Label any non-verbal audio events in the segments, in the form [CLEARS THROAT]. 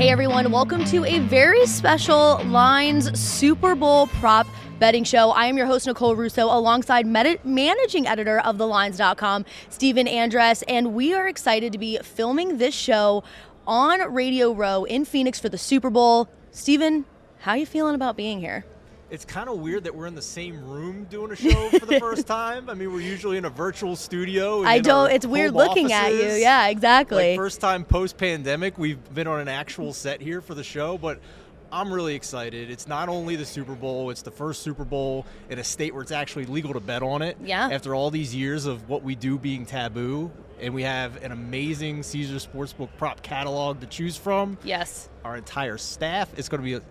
Hey everyone, welcome to a very special Lines Super Bowl prop betting show. I am your host, Nicole Russo, alongside med- managing editor of TheLines.com, Stephen Andress, and we are excited to be filming this show on Radio Row in Phoenix for the Super Bowl. Stephen, how are you feeling about being here? It's kind of weird that we're in the same room doing a show for the first [LAUGHS] time. I mean, we're usually in a virtual studio. I don't. It's weird looking offices. at you. Yeah, exactly. Like first time post pandemic, we've been on an actual set here for the show, but I'm really excited. It's not only the Super Bowl, it's the first Super Bowl in a state where it's actually legal to bet on it. Yeah. After all these years of what we do being taboo, and we have an amazing Caesars Sportsbook prop catalog to choose from. yes. Our entire staff. It's going to be a,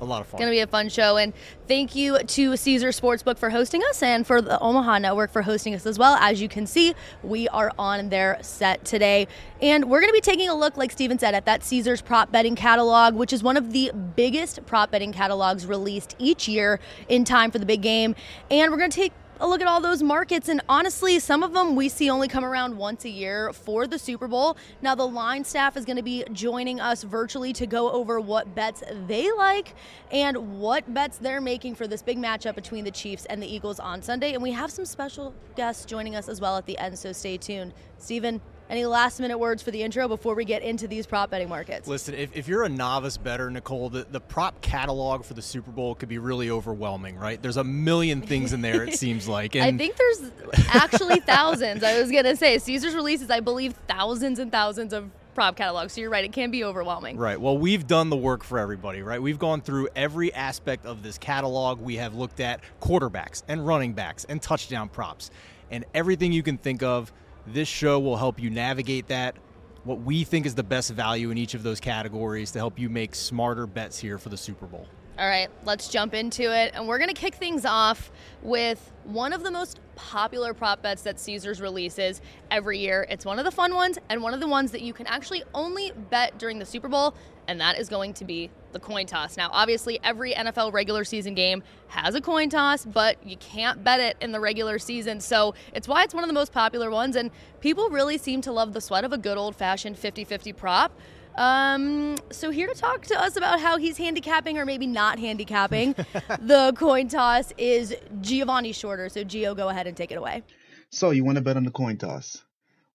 a lot of fun. It's going to be a fun show. And thank you to Caesar Sportsbook for hosting us and for the Omaha Network for hosting us as well. As you can see, we are on their set today. And we're going to be taking a look, like Steven said, at that Caesars prop betting catalog, which is one of the biggest prop betting catalogs released each year in time for the big game. And we're going to take a look at all those markets and honestly some of them we see only come around once a year for the super bowl. Now the line staff is going to be joining us virtually to go over what bets they like and what bets they're making for this big matchup between the chiefs and the eagles on sunday. And we have some special guests joining us as well at the end so stay tuned. Stephen any last minute words for the intro before we get into these prop betting markets Listen, if, if you're a novice better, Nicole, the, the prop catalog for the Super Bowl could be really overwhelming, right? There's a million things in there, it [LAUGHS] seems like. I think there's actually thousands. I was gonna say Caesar's releases, I believe, thousands and thousands of prop catalogs. So you're right; it can be overwhelming. Right. Well, we've done the work for everybody, right? We've gone through every aspect of this catalog. We have looked at quarterbacks and running backs and touchdown props and everything you can think of. This show will help you navigate that, what we think is the best value in each of those categories to help you make smarter bets here for the Super Bowl. All right, let's jump into it. And we're going to kick things off with one of the most popular prop bets that Caesars releases every year. It's one of the fun ones and one of the ones that you can actually only bet during the Super Bowl, and that is going to be the coin toss. Now, obviously, every NFL regular season game has a coin toss, but you can't bet it in the regular season. So it's why it's one of the most popular ones, and people really seem to love the sweat of a good old fashioned 50 50 prop. Um, so here to talk to us about how he's handicapping or maybe not handicapping [LAUGHS] the coin toss is Giovanni Shorter. So Gio, go ahead and take it away. So you want to bet on the coin toss?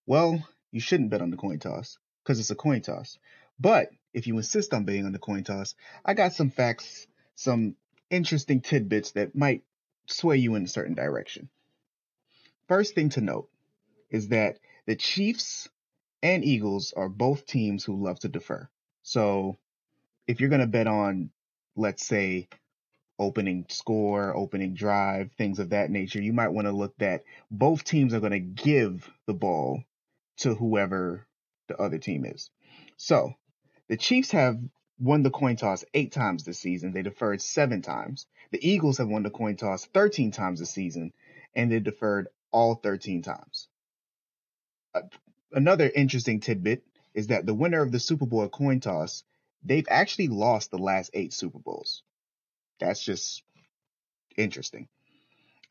Well, you shouldn't bet on the coin toss because it's a coin toss. But if you insist on betting on the coin toss, I got some facts, some interesting tidbits that might sway you in a certain direction. First thing to note is that the Chiefs and Eagles are both teams who love to defer. So if you're going to bet on, let's say, opening score, opening drive, things of that nature, you might want to look that both teams are going to give the ball to whoever the other team is. So the Chiefs have won the coin toss eight times this season. They deferred seven times. The Eagles have won the coin toss 13 times this season, and they deferred all 13 times. Uh, Another interesting tidbit is that the winner of the Super Bowl coin toss, they've actually lost the last eight Super Bowls. That's just interesting.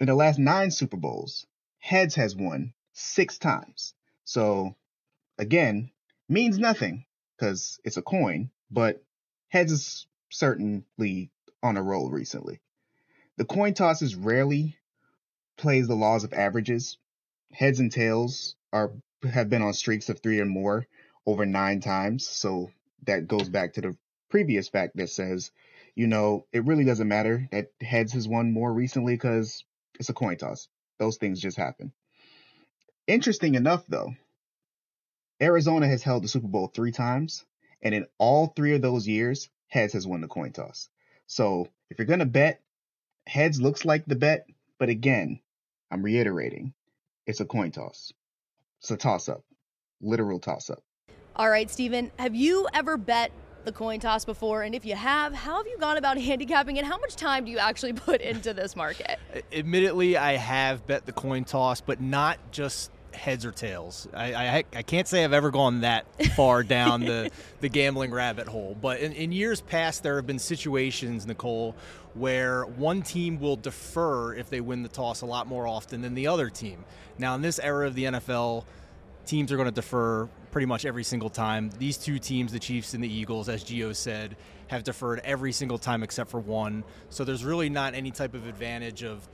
In the last nine Super Bowls, Heads has won six times. So, again, means nothing because it's a coin, but Heads is certainly on a roll recently. The coin tosses rarely plays the laws of averages. Heads and tails are have been on streaks of three or more over nine times. So that goes back to the previous fact that says, you know, it really doesn't matter that heads has won more recently because it's a coin toss. Those things just happen. Interesting enough, though, Arizona has held the Super Bowl three times, and in all three of those years, heads has won the coin toss. So if you're going to bet, heads looks like the bet, but again, I'm reiterating, it's a coin toss. It's a toss up, literal toss up. All right, Stephen, have you ever bet the coin toss before? And if you have, how have you gone about [LAUGHS] handicapping and how much time do you actually [LAUGHS] put into this market? Admittedly, I have bet the coin toss, but not just heads or tails. I, I, I can't say I've ever gone that far [LAUGHS] down the, the gambling rabbit hole. But in, in years past, there have been situations, Nicole, where one team will defer if they win the toss a lot more often than the other team. Now, in this era of the NFL, teams are going to defer pretty much every single time. These two teams, the Chiefs and the Eagles, as Gio said, have deferred every single time except for one. So there's really not any type of advantage of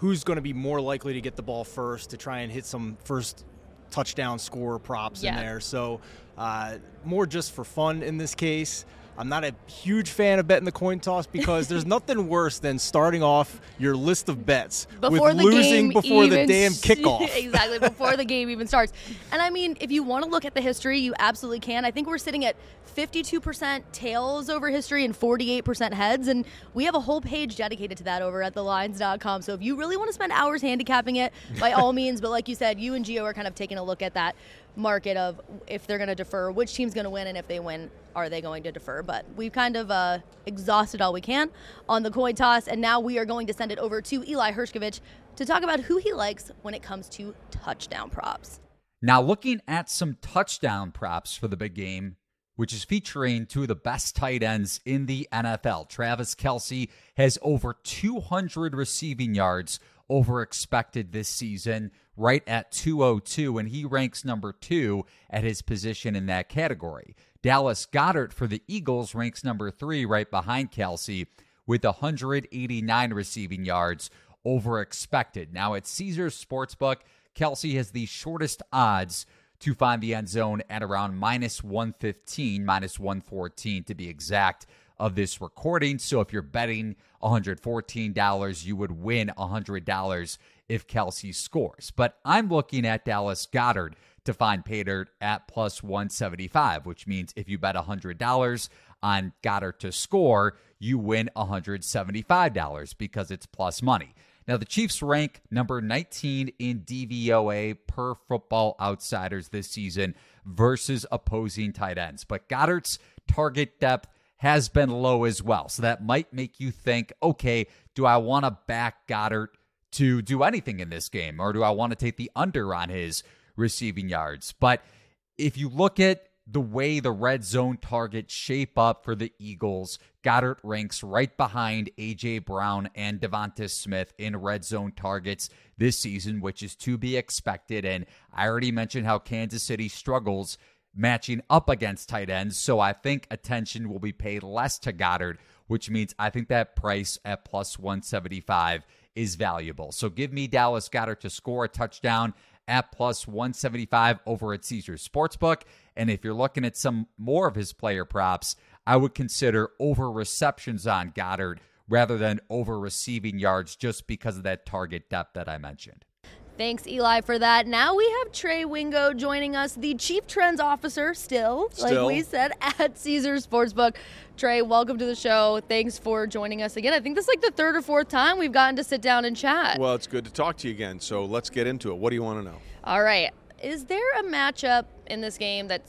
who's going to be more likely to get the ball first to try and hit some first touchdown score props Yeah. in there. So uh, more just for fun in this case. I'm not a huge fan of betting the coin toss because there's [LAUGHS] nothing worse than starting off your list of bets before with losing before the damn [LAUGHS] kickoff. exactly [LAUGHS] before the game even starts. And I mean, if you want to look at the history, you absolutely can. I think we're sitting at 52% tails over history and 48% heads, and we have a whole page dedicated to that over at thelines.com. So if you really want to spend hours handicapping it, by all means. But like you said, you and Gio are kind of taking a look at that market of if they're going to defer, which team's going to win, and if they win, are they going to defer? But we've kind of uh, exhausted all we can on the coin toss, and now we are going to send it over to Eli Hershkovich to talk about who he likes when it comes to touchdown props. Now, looking at some touchdown props for the big game, which is featuring two of the best tight ends in the NFL. Travis Kelce has over 200 receiving yards over expected this season, right at 202, and he ranks number two at his position in that category. Dallas Goedert for the Eagles ranks number three, right behind Kelce, with 189 receiving yards over expected. Now, at Caesars Sportsbook, Kelce has the shortest odds to find the end zone at around minus 115, minus 114 to be exact, of this recording. So if you're betting $114, you would win $100 if Kelce scores. But I'm looking at Dallas Goedert to find pay dirt at plus 175, which means if you bet $100 on Goedert to score, you win $175 because it's plus money. Now, the Chiefs rank number 19 in DVOA per football outsiders this season versus opposing tight ends. But Goedert's target depth has been low as well. So that might make you think, okay, do I want to back Goedert to do anything in this game? Or do I want to take the under on his receiving yards? But if you look at the way the red zone targets shape up for the Eagles, Goedert ranks right behind A.J. Brown and Devonta Smith in red zone targets this season, which is to be expected. And I already mentioned how Kansas City struggles matching up against tight ends. So I think attention will be paid less to Goedert, which means I think that price at plus 175 is valuable. So give me Dallas Goedert to score a touchdown at plus 175 over at Caesars Sportsbook. And if you're looking at some more of his player props, I would consider over receptions on Goedert rather than over receiving yards just because of that target depth that I mentioned. Thanks, Eli, for that. Now we have Trey Wingo joining us, the Chief Trends Officer, still, like we said, at Caesars Sportsbook. Trey, welcome to the show. Thanks for joining us again. I think this is like the third or fourth time we've gotten to sit down and chat. Well, it's good to talk to you again. So let's get into it. What do you want to know? All right. Is there a matchup in this game that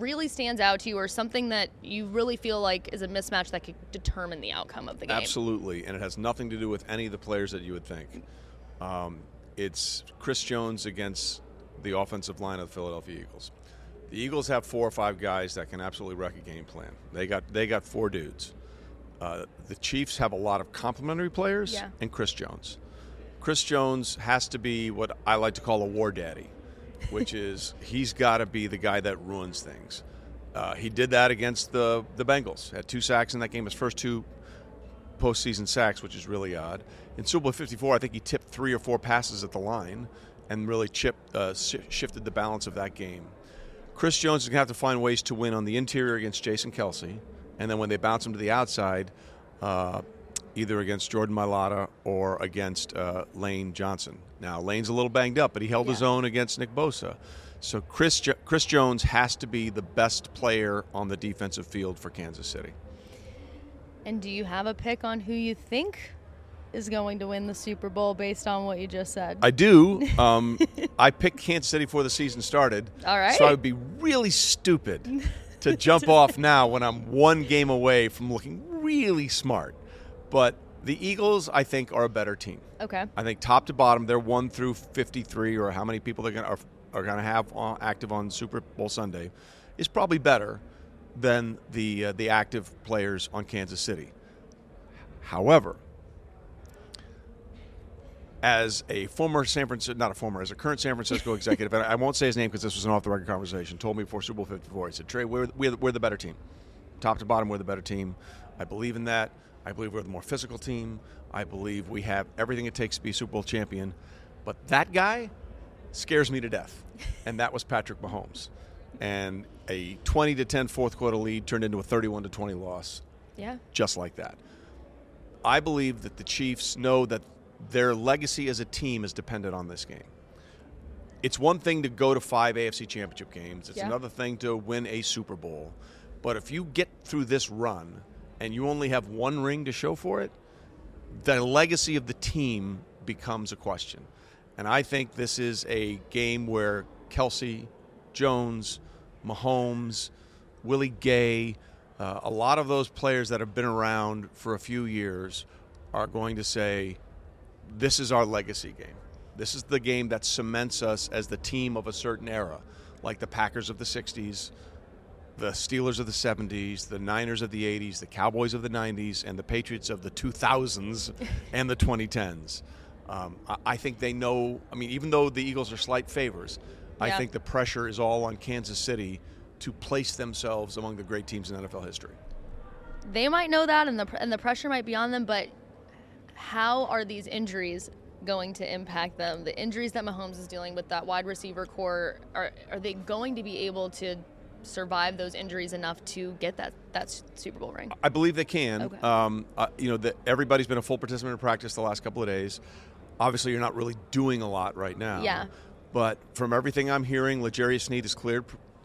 really stands out to you or something that you really feel like is a mismatch that could determine the outcome of the game? Absolutely, and it has nothing to do with any of the players that you would think. Um, it's Chris Jones against the offensive line of the Philadelphia Eagles. The Eagles have four or five guys that can absolutely wreck a game plan. They got they got four dudes. Uh, the Chiefs have a lot of complementary players Yeah. and Chris Jones. Chris Jones has to be what I like to call a war daddy, which [LAUGHS] is he's got to be the guy that ruins things. Uh, he did that against the the Bengals. Had two sacks in that game. His first two postseason sacks, which is really odd. In Super Bowl 54, I think he tipped three or four passes at the line and really chipped, uh, shi shifted the balance of that game. Chris Jones is going to have to find ways to win on the interior against Jason Kelce, and then when they bounce him to the outside, uh, either against Jordan Mailata or against uh, Lane Johnson. Now, Lane's a little banged up, but he held his own against Nick Bosa. So Chris, jo- Chris Jones has to be the best player on the defensive field for Kansas City. And do you have a pick on who you think is going to win the Super Bowl based on what you just said? I do. [LAUGHS] Um, I picked Kansas City before the season started. All right. So I would be really stupid to jump [LAUGHS] off now when I'm one game away from looking really smart. But the Eagles, I think, are a better team. okay. I think top to bottom, they're one through 53, or how many people they're gonna, are, are going to have on, active on Super Bowl Sunday, is probably better than the uh, the active players on Kansas City. However, as a former San Francisco, not a former, as a current San Francisco [LAUGHS] executive, and I won't say his name because this was an off the record conversation, told me before Super Bowl 54, he said, Trey, we're, we're, we're the better team. Top to bottom, we're the better team. I believe in that. I believe we're the more physical team. I believe we have everything it takes to be Super Bowl champion. But that guy scares me to death, and that was Patrick Mahomes. And a 20 to 10 fourth quarter lead turned into a 31 to 20 loss, Yeah. just like that. I believe that the Chiefs know that their legacy as a team is dependent on this game. It's one thing to go to five AFC championship games, it's Yeah. another thing to win a Super Bowl. But if you get through this run and you only have one ring to show for it, the legacy of the team becomes a question. And I think this is a game where Kelce, Jones, Mahomes, Willie Gay, uh, a lot of those players that have been around for a few years are going to say, This is our legacy game. This is the game that cements us as the team of a certain era, like the Packers of the 60s, the Steelers of the 70s, the Niners of the 80s, the Cowboys of the 90s, and the Patriots of the 2000s [LAUGHS] and the 2010s. Um, I, I think they know. I mean, even though the Eagles are slight favors, I think the pressure is all on Kansas City to place themselves among the great teams in NFL history. They might know that, and the and the pressure might be on them. But how are these injuries going to impact them? The injuries that Mahomes is dealing with, that wide receiver corps, are are they going to be able to survive those injuries enough to get that that Super Bowl ring? I believe they can. Okay. Um, uh, you know, the, everybody's been a full participant in practice the last couple of days. Obviously, you're not really doing a lot right now. Yeah. But from everything I'm hearing, L'Jarius Sneed is cleared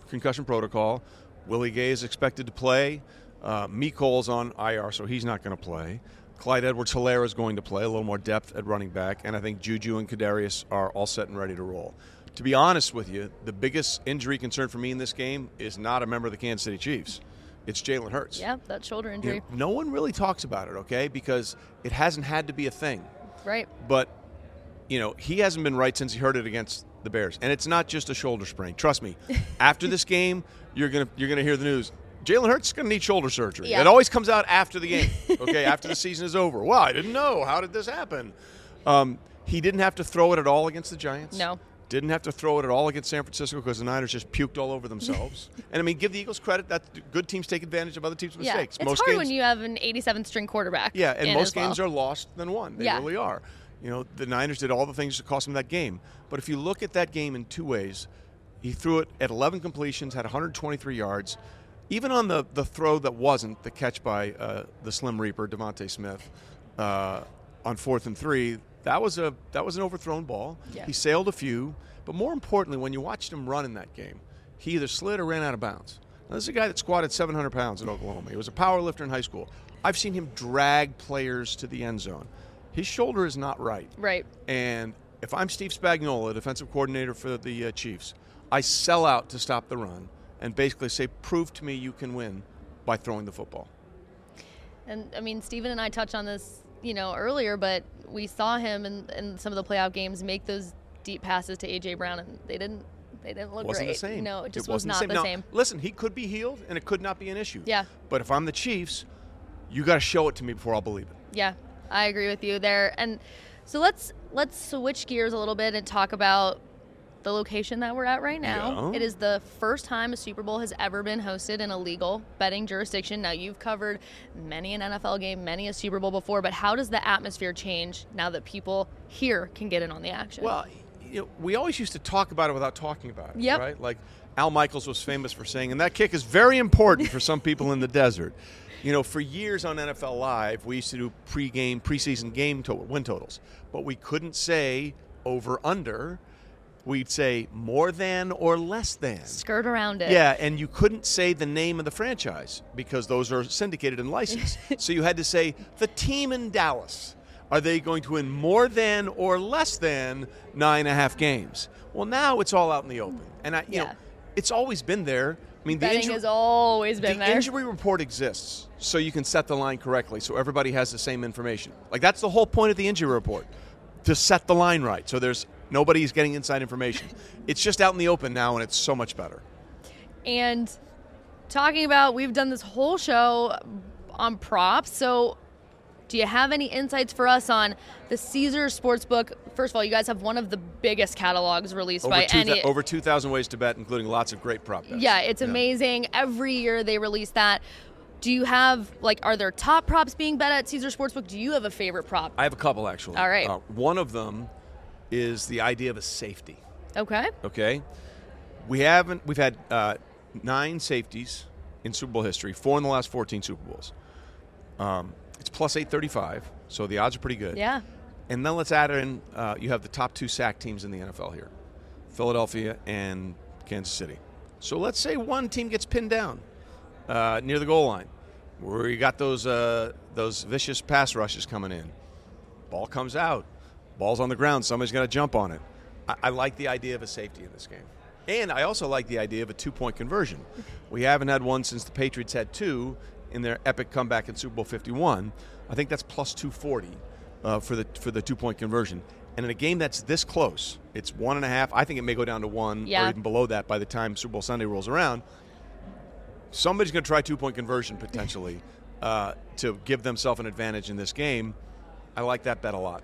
concussion protocol. Willie Gay is expected to play. Uh, Cole's on IR, so he's not going to play. Clyde Edwards Helaire is going to play, a little more depth at running back. And I think Juju and Kadarius are all set and ready to roll. To be honest with you, the biggest injury concern for me in this game is not a member of the Kansas City Chiefs. It's Jalen Hurts. Yeah, that shoulder You injury, know, no one really talks about it, okay? Because it hasn't had to be a thing. right? But, you know, he hasn't been right since he hurt it against the Bears. And it's not just a shoulder sprain. Trust me. after this game, you're gonna you're gonna hear the news. Jalen Hurts is gonna need shoulder surgery. Yeah. It always comes out after the game. Okay, after the season is over. Well, I didn't know. How did this happen? Um, he didn't have to throw it at all against the Giants. No. Didn't have to throw it at all against San Francisco because the Niners just puked all over themselves. [LAUGHS] and I mean, give the Eagles credit that good teams take advantage of other teams' mistakes. Yeah, it's Most hard games, when you have an 87th string quarterback. yeah, and most as well. games are lost than won. They Yeah. really are. You know, the Niners did all the things to cost them that game. But if you look at that game in two ways, he threw it at 11 completions, had 123 yards. Even on the, the throw that wasn't the catch by uh, the Slim Reaper, DeVonta Smith, uh, on fourth and three, that was a that was an overthrown ball. Yeah. He sailed a few, but more importantly, when you watched him run in that game, he either slid or ran out of bounds. Now, this is a guy that squatted 700 pounds in Oklahoma. He was a power lifter in high school. I've seen him drag players to the end zone. His shoulder is not right. Right. And if I'm Steve Spagnuolo, defensive coordinator for the uh, Chiefs, I sell out to stop the run and basically say, prove to me you can win by throwing the football. And I mean, Steven and I touched on this, you know, earlier, but we saw him in, in some of the playoff games make those deep passes to AJ Brown, and they didn't they didn't look wasn't great. the same. No, it just it was wasn't not the the same. same. Now, listen, he could be healed and it could not be an issue. Yeah. But if I'm the Chiefs, you got to show it to me before I'll believe it. Yeah, I agree with you there. And so let's let's switch gears a little bit and talk about the location that we're at right now. Yeah. It is the first time a Super Bowl has ever been hosted in a legal betting jurisdiction. Now you've covered many an NFL game, many a Super Bowl before, but how does the atmosphere change now that people here can get in on the action? Well, you know, we always used to talk about it without talking about it, Yep. right? Like Al Michaels was famous for saying, and that kick is very important for some people in the [LAUGHS] desert. You know, for years on NFL Live, we used to do pre-game, preseason game to- win totals, but we couldn't say over under. We'd say more than or less than. skirt around it. Yeah, and you couldn't say the name of the franchise because those are syndicated and licensed. [LAUGHS] so you had to say the team in Dallas. Are they going to win more than or less than nine and a half games? Well, now it's all out in the open, and I, you Yeah. know, it's always been there. I mean, the injury, has always been the there. injury report exists so you can set the line correctly, so everybody has the same information. Like that's the whole point of the injury report, to set the line right, so there's nobody's getting inside information. [LAUGHS] it's just out in the open now, and it's so much better. And talking about, we've done this whole show on props. So Do you have any insights for us on the Caesar Sportsbook? First of all, you guys have one of the biggest catalogs released over by two, any. over 2,000 ways to bet, including lots of great prop bets. Yeah, it's amazing. Every year they release that. Do you have like are there top props being bet at Caesar Sportsbook? Do you have a favorite prop? I have a couple actually. All right. Uh, one of them is the idea of a safety. Okay. Okay. We haven't. We've had uh, nine safeties in Super Bowl history. Four in the last 14 Super Bowls. Um, it's plus 835, so the odds are pretty good. Yeah. And then let's add in. Uh, you have the top two sack teams in the NFL here, Philadelphia and Kansas City. So let's say one team gets pinned down uh, near the goal line, where you got those uh, those vicious pass rushes coming in. Ball comes out, ball's on the ground. Somebody's going to jump on it. I, I like the idea of a safety in this game, and I also like the idea of a two point conversion. We haven't had one since the Patriots had two in their epic comeback in Super Bowl 51. I think that's plus 240 uh, for the for the two point conversion. And in a game that's this close, it's one and a half. I think it may go down to one Yeah. or even below that by the time Super Bowl Sunday rolls around. Somebody's going to try two point conversion potentially [LAUGHS] uh, to give themselves an advantage in this game. I like that bet a lot.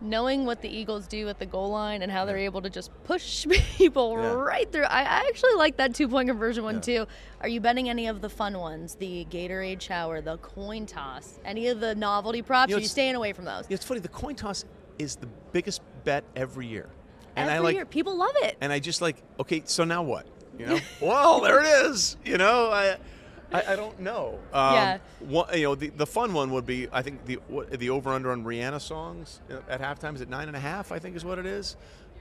Knowing what the Eagles do at the goal line and how they're able to just push [LAUGHS] people Yeah. right through. I, I actually like that two point conversion one Yeah. too. Are you betting any of the fun ones? The Gatorade shower, the coin toss, any of the novelty props? You know, are you staying away from those? It's funny. The coin toss is the biggest bet every year, and Every I like. year. People love it. And I just like, okay, so now what? You know, [LAUGHS] well, there it is. You know, I, I, I don't know. [LAUGHS] Um, Yeah. One, you know, the, the fun one would be, I think the what, the over under on Rihanna songs at halftime is at nine and a half. I think is what it is.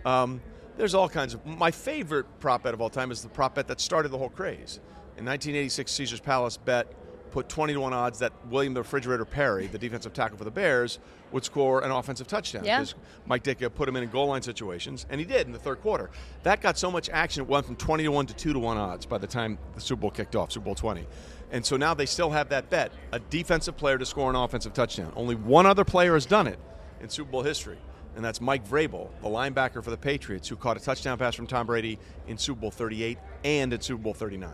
Um, there's all kinds of. My favorite prop bet of all time is the prop bet that started the whole craze. In 1986, Caesar's Palace bet put 20 to 1 odds that William the Refrigerator Perry, the defensive tackle for the Bears, would score an offensive touchdown. Yeah. Mike Ditka put him in, in goal line situations, and he did in the third quarter. That got so much action, it went from 20 to 1 to 2 to 1 odds by the time the Super Bowl kicked off, Super Bowl 20. And so now they still have that bet a defensive player to score an offensive touchdown. Only one other player has done it in Super Bowl history, and that's Mike Vrabel, the linebacker for the Patriots, who caught a touchdown pass from Tom Brady in Super Bowl 38 and in Super Bowl 39.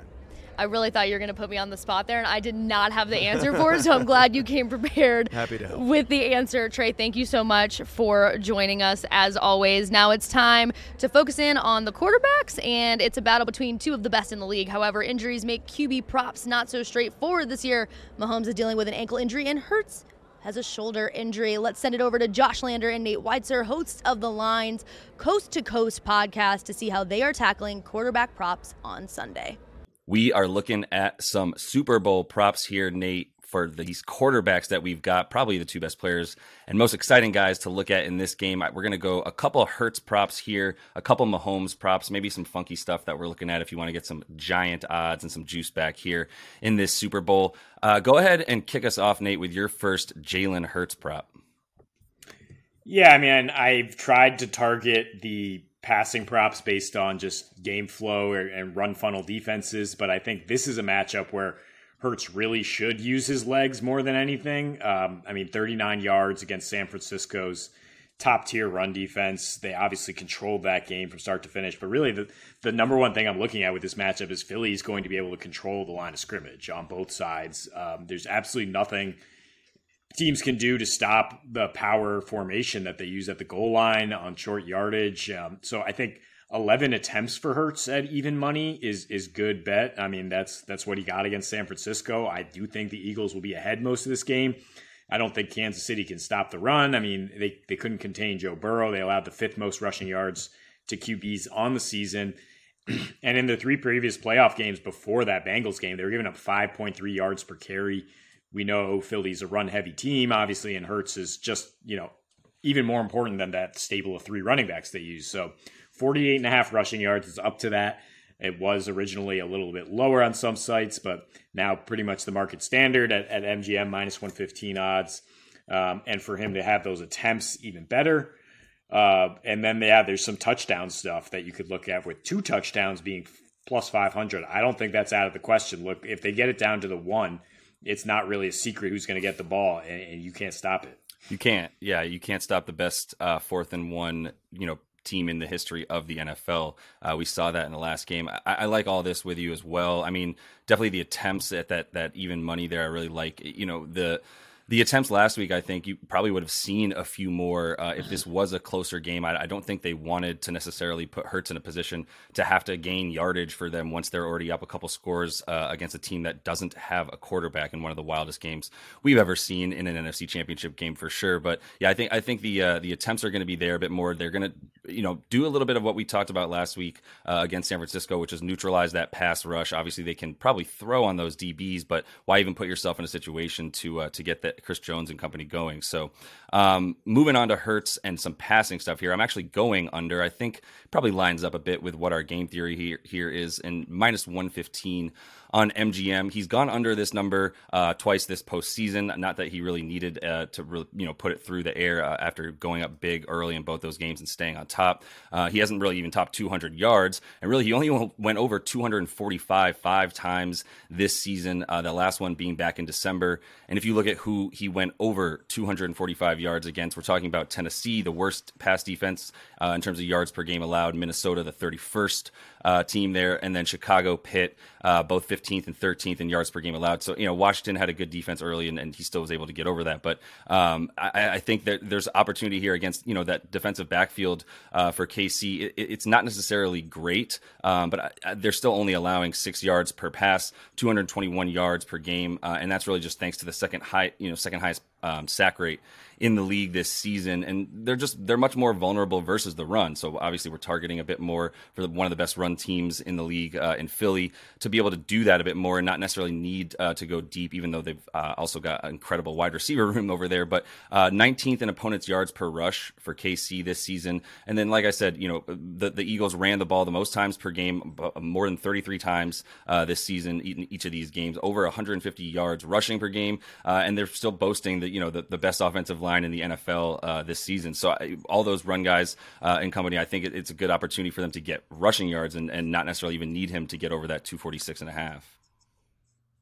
I really thought you were going to put me on the spot there, and I did not have the answer for it. So I'm glad you came prepared. [LAUGHS] Happy to help. with the answer, Trey. Thank you so much for joining us as always. Now it's time to focus in on the quarterbacks, and it's a battle between two of the best in the league. However, injuries make QB props not so straightforward this year. Mahomes is dealing with an ankle injury, and Hurts has a shoulder injury. Let's send it over to Josh Lander and Nate Weitzer, hosts of the Lines Coast to Coast podcast, to see how they are tackling quarterback props on Sunday. We are looking at some Super Bowl props here, Nate, for these quarterbacks that we've got. Probably the two best players and most exciting guys to look at in this game. We're going to go a couple Hurts props here, a couple Mahomes props, maybe some funky stuff that we're looking at if you want to get some giant odds and some juice back here in this Super Bowl. Uh, go ahead and kick us off, Nate, with your first Jalen Hurts prop. Yeah, I mean, I've tried to target the passing props based on just game flow and run funnel defenses, but I think this is a matchup where Hurts really should use his legs more than anything. Um, I mean, 39 yards against San Francisco's top tier run defense. They obviously controlled that game from start to finish, but really the, the number one thing I'm looking at with this matchup is Philly's going to be able to control the line of scrimmage on both sides. Um, there's absolutely nothing teams can do to stop the power formation that they use at the goal line on short yardage. Um, so I think 11 attempts for Hurts at even money is is good bet. I mean that's that's what he got against San Francisco. I do think the Eagles will be ahead most of this game. I don't think Kansas City can stop the run. I mean they they couldn't contain Joe Burrow. They allowed the fifth most rushing yards to QBs on the season. [CLEARS THROAT] and in the three previous playoff games before that Bengals game, they were giving up 5.3 yards per carry. We know Philly's a run heavy team, obviously, and Hurts is just, you know, even more important than that stable of three running backs they use. So 48 and a half rushing yards is up to that. It was originally a little bit lower on some sites, but now pretty much the market standard at, at MGM minus 115 odds. Um, and for him to have those attempts even better. Uh, and then, yeah, there's some touchdown stuff that you could look at with two touchdowns being plus 500. I don't think that's out of the question. Look, if they get it down to the one, it's not really a secret who's going to get the ball, and, and, you can't stop it. You can't. Yeah, you can't stop the best uh, fourth and one, you know, team in the history of the NFL. Uh, we saw that in the last game. I, I, like all this with you as well. I mean, definitely the attempts at that that even money there. I really like. You know the the attempts last week, I think you probably would have seen a few more uh, if this was a closer game. I, I, don't think they wanted to necessarily put Hurts in a position to have to gain yardage for them once they're already up a couple scores uh, against a team that doesn't have a quarterback in one of the wildest games we've ever seen in an NFC Championship game for sure. But yeah, I think I think the uh, the attempts are going to be there a bit more. They're going to you know do a little bit of what we talked about last week uh, against San Francisco, which is neutralize that pass rush. Obviously, they can probably throw on those DBs, but why even put yourself in a situation to uh, to get that Chris Jones and company going? So, um, moving on to Hurts and some passing stuff here. I'm actually going under. I think probably lines up a bit with what our game theory here here is in minus 115 on MGM. He's gone under this number uh, twice this postseason. Not that he really needed uh, to you know put it through the air uh, after going up big early in both those games and staying on top. Uh, he hasn't really even topped 200 yards, and really he only went over 245 five times this season. Uh, the last one being back in December. And if you look at who he went over 245 yards against, we're talking about Tennessee, the worst pass defense uh, in terms of yards per game allowed. Minnesota, the 31st uh, team there, and then Chicago, Pitt, both 15th and 13th in yards per game allowed. So you know Washington had a good defense early, and, and he still was able to get over that. But um, I, I, think that there's opportunity here against you know that defensive backfield uh, for KC. It, it's not necessarily great, um, but I, they're still only allowing six yards per pass, 221 yards per game, uh, and that's really just thanks to the second high you know second highest um, sack rate in the league this season, and they're just they're much more vulnerable versus the run. So obviously, we're targeting a bit more for the, one of the best run teams in the league uh, in Philly to be able to do that a bit more and not necessarily need uh, to go deep, even though they've uh, also got incredible wide receiver [LAUGHS] room over there. But 19th uh, in opponents' yards per rush for KC this season, and then like I said, you know the the Eagles ran the ball the most times per game, more than 33 times uh, this season in each of these games, over 150 yards rushing per game, uh, and they're still boasting that you know the, the best offensive line in the NFL uh, this season. So I, all those run guys uh, in company, I think it, it's a good opportunity for them to get rushing yards and, and not necessarily even need him to get over that 246 and a half.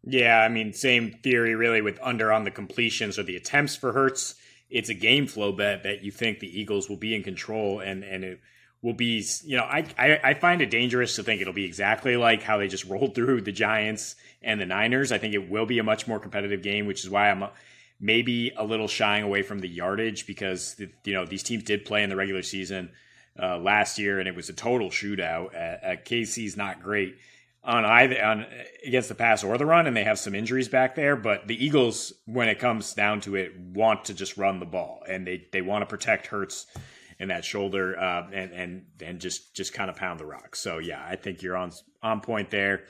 Yeah, I mean, same theory really with under on the completions or the attempts for Hurts. It's a game flow bet that you think the Eagles will be in control and and it will be. You know, I, I I find it dangerous to think it'll be exactly like how they just [LAUGHS] rolled through the Giants and the Niners. I think it will be a much more competitive game, which is why I'm maybe a little shying away from the yardage because you know these teams did play in the regular season uh, last year and it was a total shootout. At, at KC's not great on either on against the pass or the run, and they have some injuries back there. But the Eagles, when it comes down to it, want to just run the ball and they they want to protect Hurts in that shoulder uh, and and and just just kind of pound the rock. So yeah, I think you're on on point there.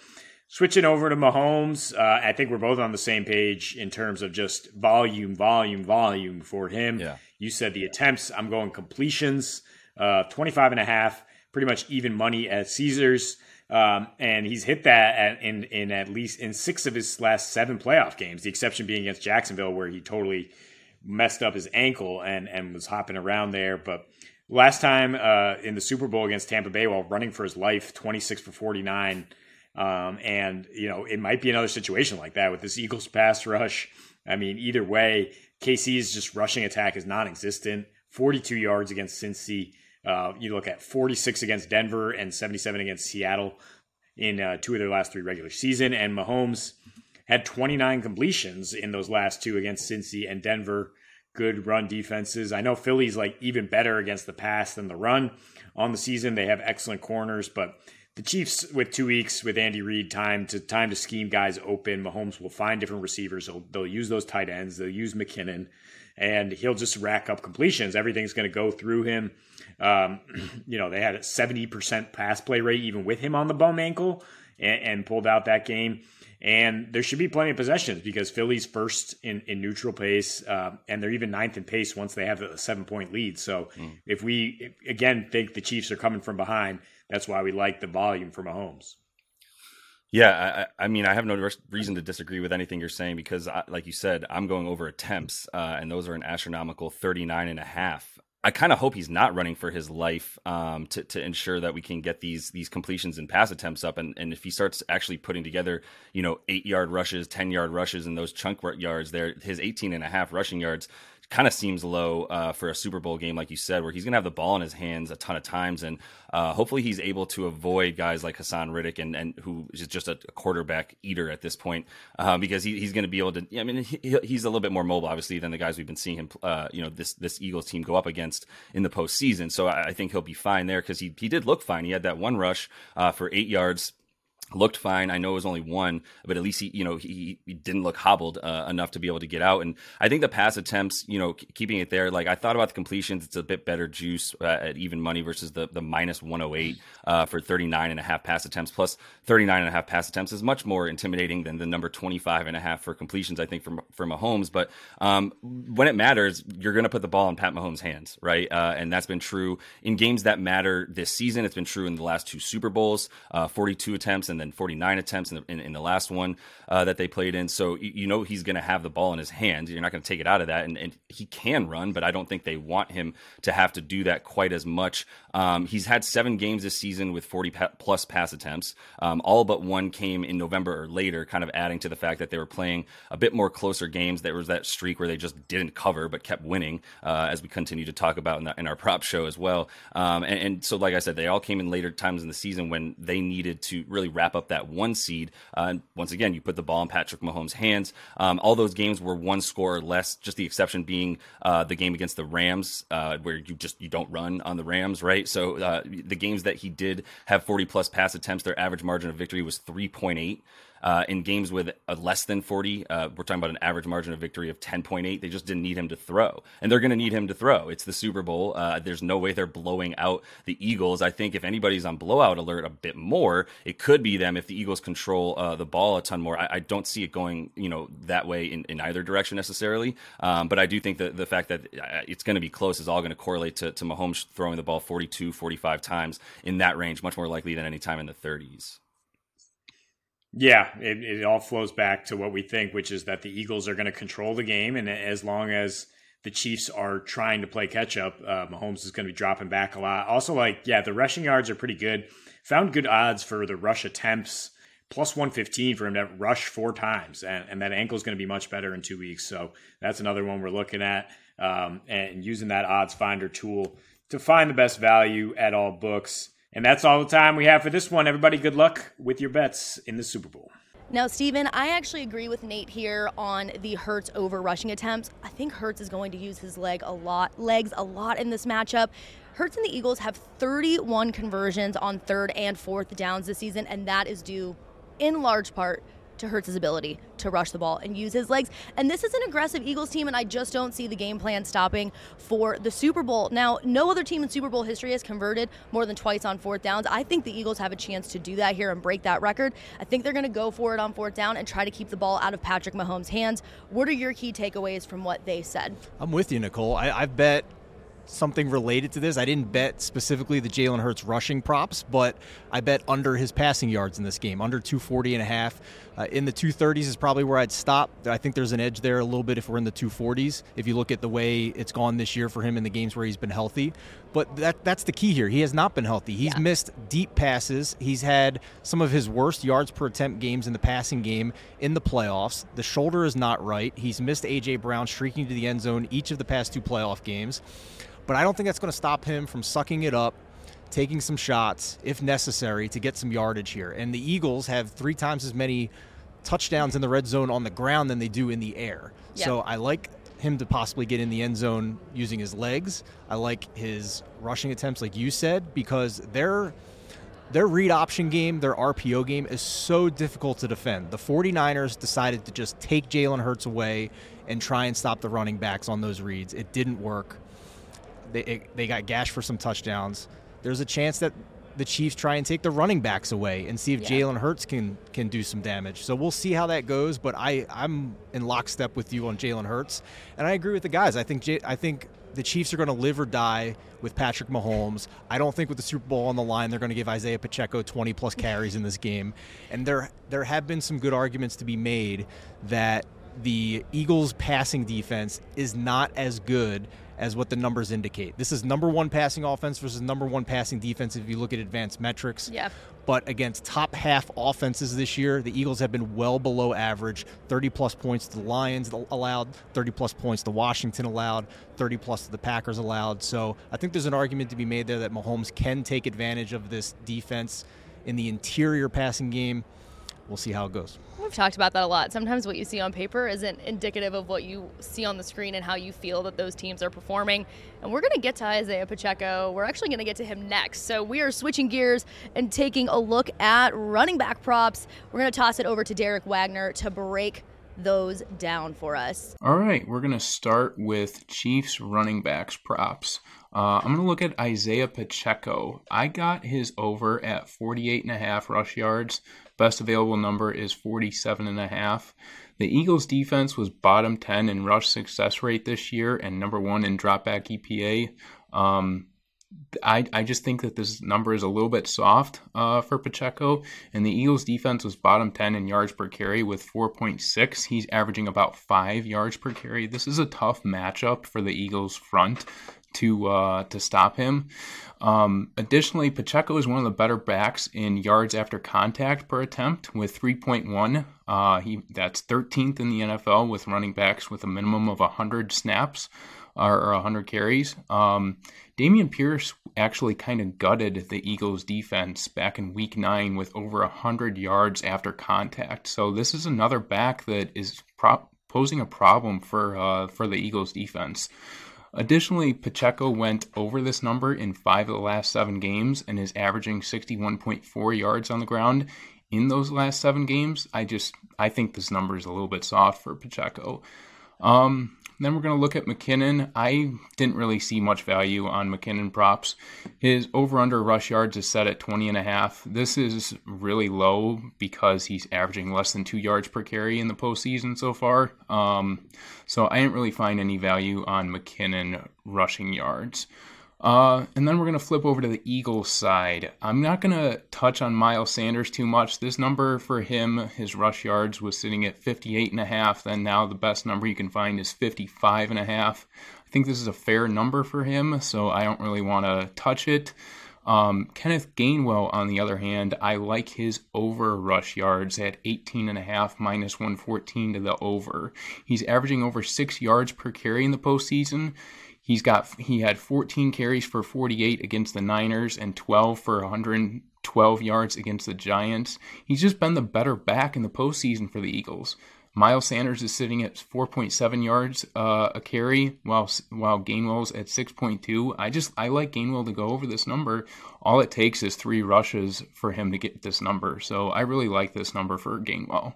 Switching over to Mahomes, uh, I think we're both on the same page in terms of just volume, volume, volume for him. Yeah. You said the attempts. I'm going completions, uh, 25 and a half, pretty much even money at Caesars. Um, and he's hit that at, in in at least in six of his last seven playoff games. The exception being against Jacksonville, where he totally messed up his ankle and and was hopping around there. But last time uh, in the Super Bowl against Tampa Bay, while running for his life, 26 for 49. Um, and, you know, it might be another situation like that with this Eagles pass rush. I mean, either way, KC's just rushing attack is non existent. 42 yards against Cincy. Uh, you look at 46 against Denver and 77 against Seattle in uh, two of their last three regular season. And Mahomes had 29 completions in those last two against Cincy and Denver. Good run defenses. I know Philly's like even better against the pass than the run on the season. They have excellent corners, but the Chiefs with two weeks with Andy Reid time to time to scheme guys open. Mahomes will find different receivers. They'll, they'll use those tight ends. They'll use McKinnon, and he'll just rack up completions. Everything's going to go through him. Um, [CLEARS THROAT] you know, they had a seventy percent pass play rate even with him on the bum ankle, and, and, pulled out that game. And there should be plenty of possessions because Philly's first in, in neutral pace, uh, and they're even ninth in pace once they have a seven point lead. So mm. if we again think the Chiefs are coming from behind that's why we like the volume for Mahomes. Yeah, I, I, mean, I have no reason to disagree with anything you're saying because, I, like you said, I'm going over attempts, uh, and those are an astronomical 39 and a half. I kind of hope he's not running for his life um, to, to ensure that we can get these these completions and pass attempts up. And, and if he starts actually putting together, you know, eight yard rushes, 10 yard rushes, and those chunk yards there, his 18 and a half rushing yards kind of seems low uh, for a Super Bowl game, like you said, where he's going to have the ball in his hands a ton of times, and uh, hopefully he's able to avoid guys like Haason Reddick and, and who is just a, quarterback eater at this point, uh, because he, he's going to be able to. I mean, he, he's a little bit more mobile, obviously, than the guys we've been seeing him, uh, you know, this this Eagles team go up against in the postseason. So I, I think he'll be fine there because he he did look fine. He had that one rush uh, for eight yards looked fine. I know it was only one, but at least he, you know, he, he didn't look hobbled uh, enough to be able to get out. And I think the pass attempts, you know, keeping it there, like I thought about the completions, it's a bit better juice uh, at even money versus the, the minus 108 uh, for 39 and a half pass attempts plus 39 and a half pass attempts is much more intimidating than the number 25 and a half for completions, I think, from for Mahomes. But um, when it matters, you're going to put the ball in Pat Mahomes' hands, right? Uh, and that's been true in games that matter this season. It's been true in the last two Super Bowls, uh, 42 attempts and then 49 attempts in the, in, in the last one uh, that they played in. So you, you know he's going to have the ball in his hands. You're not going to take it out of that, and, and, he can run, but I don't think they want him to have to do that quite as much. Um, he's had seven games this season with 40 pa- plus pass attempts. Um, all but one came in November or later, kind of adding to the fact that they were playing a bit more closer games. There was that streak where they just didn't cover but kept winning, uh, as we continue to talk about in, the, in our prop show as well. Um, and, and, so, like I said, they all came in later times in the season when they needed to really wrap up that one seed. Uh, and once again, you put the ball in Patrick Mahomes' hands. Um, all those games were one score or less, just the exception being uh, the game against the Rams, uh, where you just you don't run on the Rams, right? So uh, the games that he did have 40 plus pass attempts, their average margin of victory was 3.8. Uh, in games with a less than 40, uh, we're talking about an average margin of victory of 10.8. They just didn't need him to throw. And they're going to need him to throw. It's the Super Bowl. Uh, there's no way they're blowing out the Eagles. I think if anybody's on blowout alert a bit more, it could be them if the Eagles control uh, the ball a ton more. I, I, don't see it going, you know, that way in, in either direction necessarily. Um, but I do think that the fact that uh, it's going to be close is all going to correlate to, to Mahomes throwing the ball 42, 45 times in that range, much more likely than any time in the 30s. Yeah, it, it all flows back to what we think, which is that the Eagles are going to control the game, and as long as the Chiefs are trying to play catch up, uh, Mahomes is going to be dropping back a lot. Also, like yeah, the rushing yards are pretty good. Found good odds for the rush attempts, plus one fifteen for him to rush four times, and, and that ankle is going to be much better in two weeks. So that's another one we're looking at, um, and using that odds finder tool to find the best value at all books. And that's all the time we have for this one. Everybody, good luck with your bets in the Super Bowl. Now, Steven, I actually agree with Nate here on the Hurts over rushing attempts. I think Hurts is going to use his leg a lot, legs a lot in this matchup. Hurts and the Eagles have 31 conversions on third and fourth downs this season, and that is due in large part to Hurts' ability to rush the ball and use his legs. And this is an aggressive Eagles team, and I just don't see the game plan stopping for the Super Bowl. Now, no other team in Super Bowl history has converted more than twice on fourth downs. I think the Eagles have a chance to do that here and break that record. I think they're going to go for it on fourth down and try to keep the ball out of Patrick Mahomes' hands. What are your key takeaways from what they said? I'm with you, Nicole. I, I've bet something related to this. I didn't bet specifically the Jalen Hurts rushing props, but I bet under his passing yards in this game, under 240 and a half. Uh, in the 230s is probably where I'd stop. I think there's an edge there a little bit if we're in the 240s. If you look at the way it's gone this year for him in the games where he's been healthy, but that that's the key here. He has not been healthy. He's yeah. missed deep passes. He's had some of his worst yards per attempt games in the passing game in the playoffs. The shoulder is not right. He's missed AJ Brown streaking to the end zone each of the past two playoff games. But I don't think that's going to stop him from sucking it up, taking some shots if necessary to get some yardage here. And the Eagles have three times as many touchdowns in the red zone on the ground than they do in the air. Yep. So I like him to possibly get in the end zone using his legs. I like his rushing attempts, like you said, because their their read option game, their RPO game is so difficult to defend. The 49ers decided to just take Jalen Hurts away and try and stop the running backs on those reads. It didn't work. They, they got gashed for some touchdowns. There's a chance that the Chiefs try and take the running backs away and see if yeah. Jalen Hurts can can do some damage. So we'll see how that goes. But I I'm in lockstep with you on Jalen Hurts, and I agree with the guys. I think J, I think the Chiefs are going to live or die with Patrick Mahomes. I don't think with the Super Bowl on the line they're going to give Isaiah Pacheco 20 plus carries in this game. And there there have been some good arguments to be made that the Eagles passing defense is not as good as what the numbers indicate. This is number one passing offense versus number one passing defense if you look at advanced metrics. Yeah. But against top half offenses this year, the Eagles have been well below average. 30 plus points to the Lions allowed, 30 plus points to Washington allowed, 30 plus to the Packers allowed. So I think there's an argument to be made there that Mahomes can take advantage of this defense in the interior passing game. We'll see how it goes. We've talked about that a lot. Sometimes what you see on paper isn't indicative of what you see on the screen and how you feel that those teams are performing. And we're going to get to Isaiah Pacheco. We're actually going to get to him next. So we are switching gears and taking a look at running back props. We're going to toss it over to Derek Wagner to break those down for us. All right, we're going to start with Chiefs running backs props. Uh, I'm going to look at Isaiah Pacheco. I got his over at 48 and a half rush yards. Best available number is 47 and a half. The Eagles defense was bottom 10 in rush success rate this year and number one in dropback EPA. Um, I, I just think that this number is a little bit soft uh, for Pacheco. And the Eagles defense was bottom 10 in yards per carry with 4.6. He's averaging about five yards per carry. This is a tough matchup for the Eagles front to uh, to stop him. Um, additionally, Pacheco is one of the better backs in yards after contact per attempt with 3.1. Uh, he that's 13th in the NFL with running backs with a minimum of 100 snaps or, 100 carries. Um, Dameon Pierce actually kind of gutted the Eagles defense back in week nine with over 100 yards after contact. So this is another back that is posing a problem for uh, for the Eagles defense. Additionally, Pacheco went over this number in five of the last seven games and is averaging 61.4 yards on the ground in those last seven games. I just I think this number is a little bit soft for Pacheco. Um, then we're going to look at McKinnon. I didn't really see much value on McKinnon props. His over under rush yards is set at 20 and a half. This is really low because he's averaging less than two yards per carry in the postseason so far. Um, so I didn't really find any value on McKinnon rushing yards. Uh, and then we're going to flip over to the Eagles side. I'm not going to touch on Miles Sanders too much. This number for him, his rush yards, was sitting at 58 and a half. Then now the best number you can find is 55 and a half. I think this is a fair number for him, so I don't really want to touch it. Um, Kenneth Gainwell, on the other hand, I like his over rush yards at 18 and a half minus 114 to the over. He's averaging over six yards per carry in the postseason. He's got he had 14 carries for 48 against the Niners and 12 for 112 yards against the Giants. He's just been the better back in the postseason for the Eagles. Miles Sanders is sitting at 4.7 yards uh, a carry, while while Gainwell's at 6.2. I just I like Gainwell to go over this number. All it takes is three rushes for him to get this number, so I really like this number for Gainwell.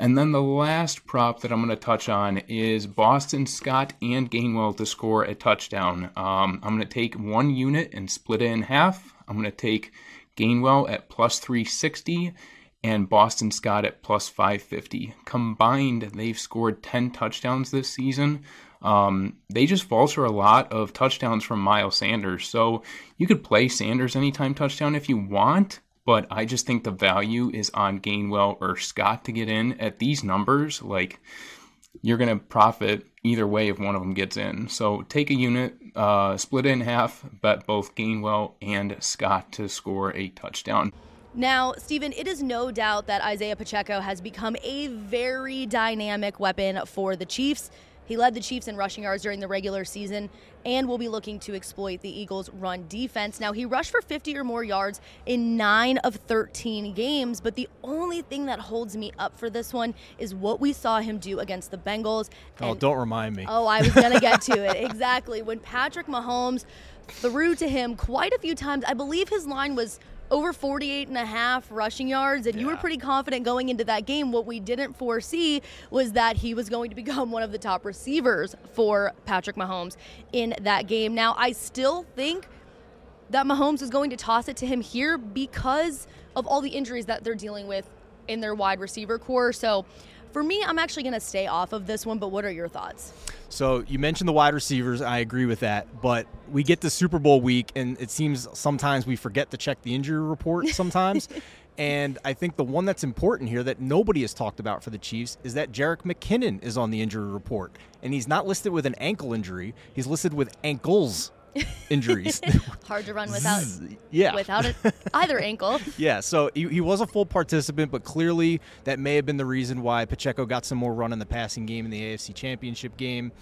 And then the last prop that I'm going to touch on is Boston Scott and Gainwell to score a touchdown. Um, I'm going to take one unit and split it in half. I'm going to take Gainwell at plus 360 and Boston Scott at plus 550. Combined, they've scored 10 touchdowns this season. Um, they just falter a lot of touchdowns from Miles Sanders. So you could play Sanders anytime touchdown if you want, but I just think the value is on Gainwell or Scott to get in at these numbers. Like you're going to profit either way if one of them gets in. So take a unit, uh, split it in half, bet both Gainwell and Scott to score a touchdown. Now, Stephen, it is no doubt that Isaiah Pacheco has become a very dynamic weapon for the Chiefs. He led the Chiefs in rushing yards during the regular season and will be looking to exploit the Eagles' run defense. Now, he rushed for 50 or more yards in 9 of 13 games, but the only thing that holds me up for this one is what we saw him do against the Bengals. Oh, don't remind me. Oh, I was going to get to it. [LAUGHS] Exactly. When Patrick Mahomes threw to him quite a few times, I believe his line was over 48 and a half rushing yards and yeah. you were pretty confident going into that game. What we didn't foresee was that he was going to become one of the top receivers for Patrick Mahomes in that game. Now I still think that Mahomes is going to toss it to him here because of all the injuries that they're dealing with in their wide receiver corps. So for me, I'm actually going to stay off of this one, but what are your thoughts? So you mentioned the wide receivers. I agree with that. But we get to Super Bowl week, and it seems sometimes we forget to check the injury report [LAUGHS] sometimes. And I think the one that's important here that nobody has talked about for the Chiefs is that Jerick McKinnon is on the injury report. And he's not listed with an ankle injury, he's listed with ankles [LAUGHS] injuries. [LAUGHS] Hard to run without yeah. without it, either ankle. [LAUGHS] Yeah, so he, he was a full participant, but clearly that may have been the reason why Pacheco got some more run in the passing game in the AFC Championship game.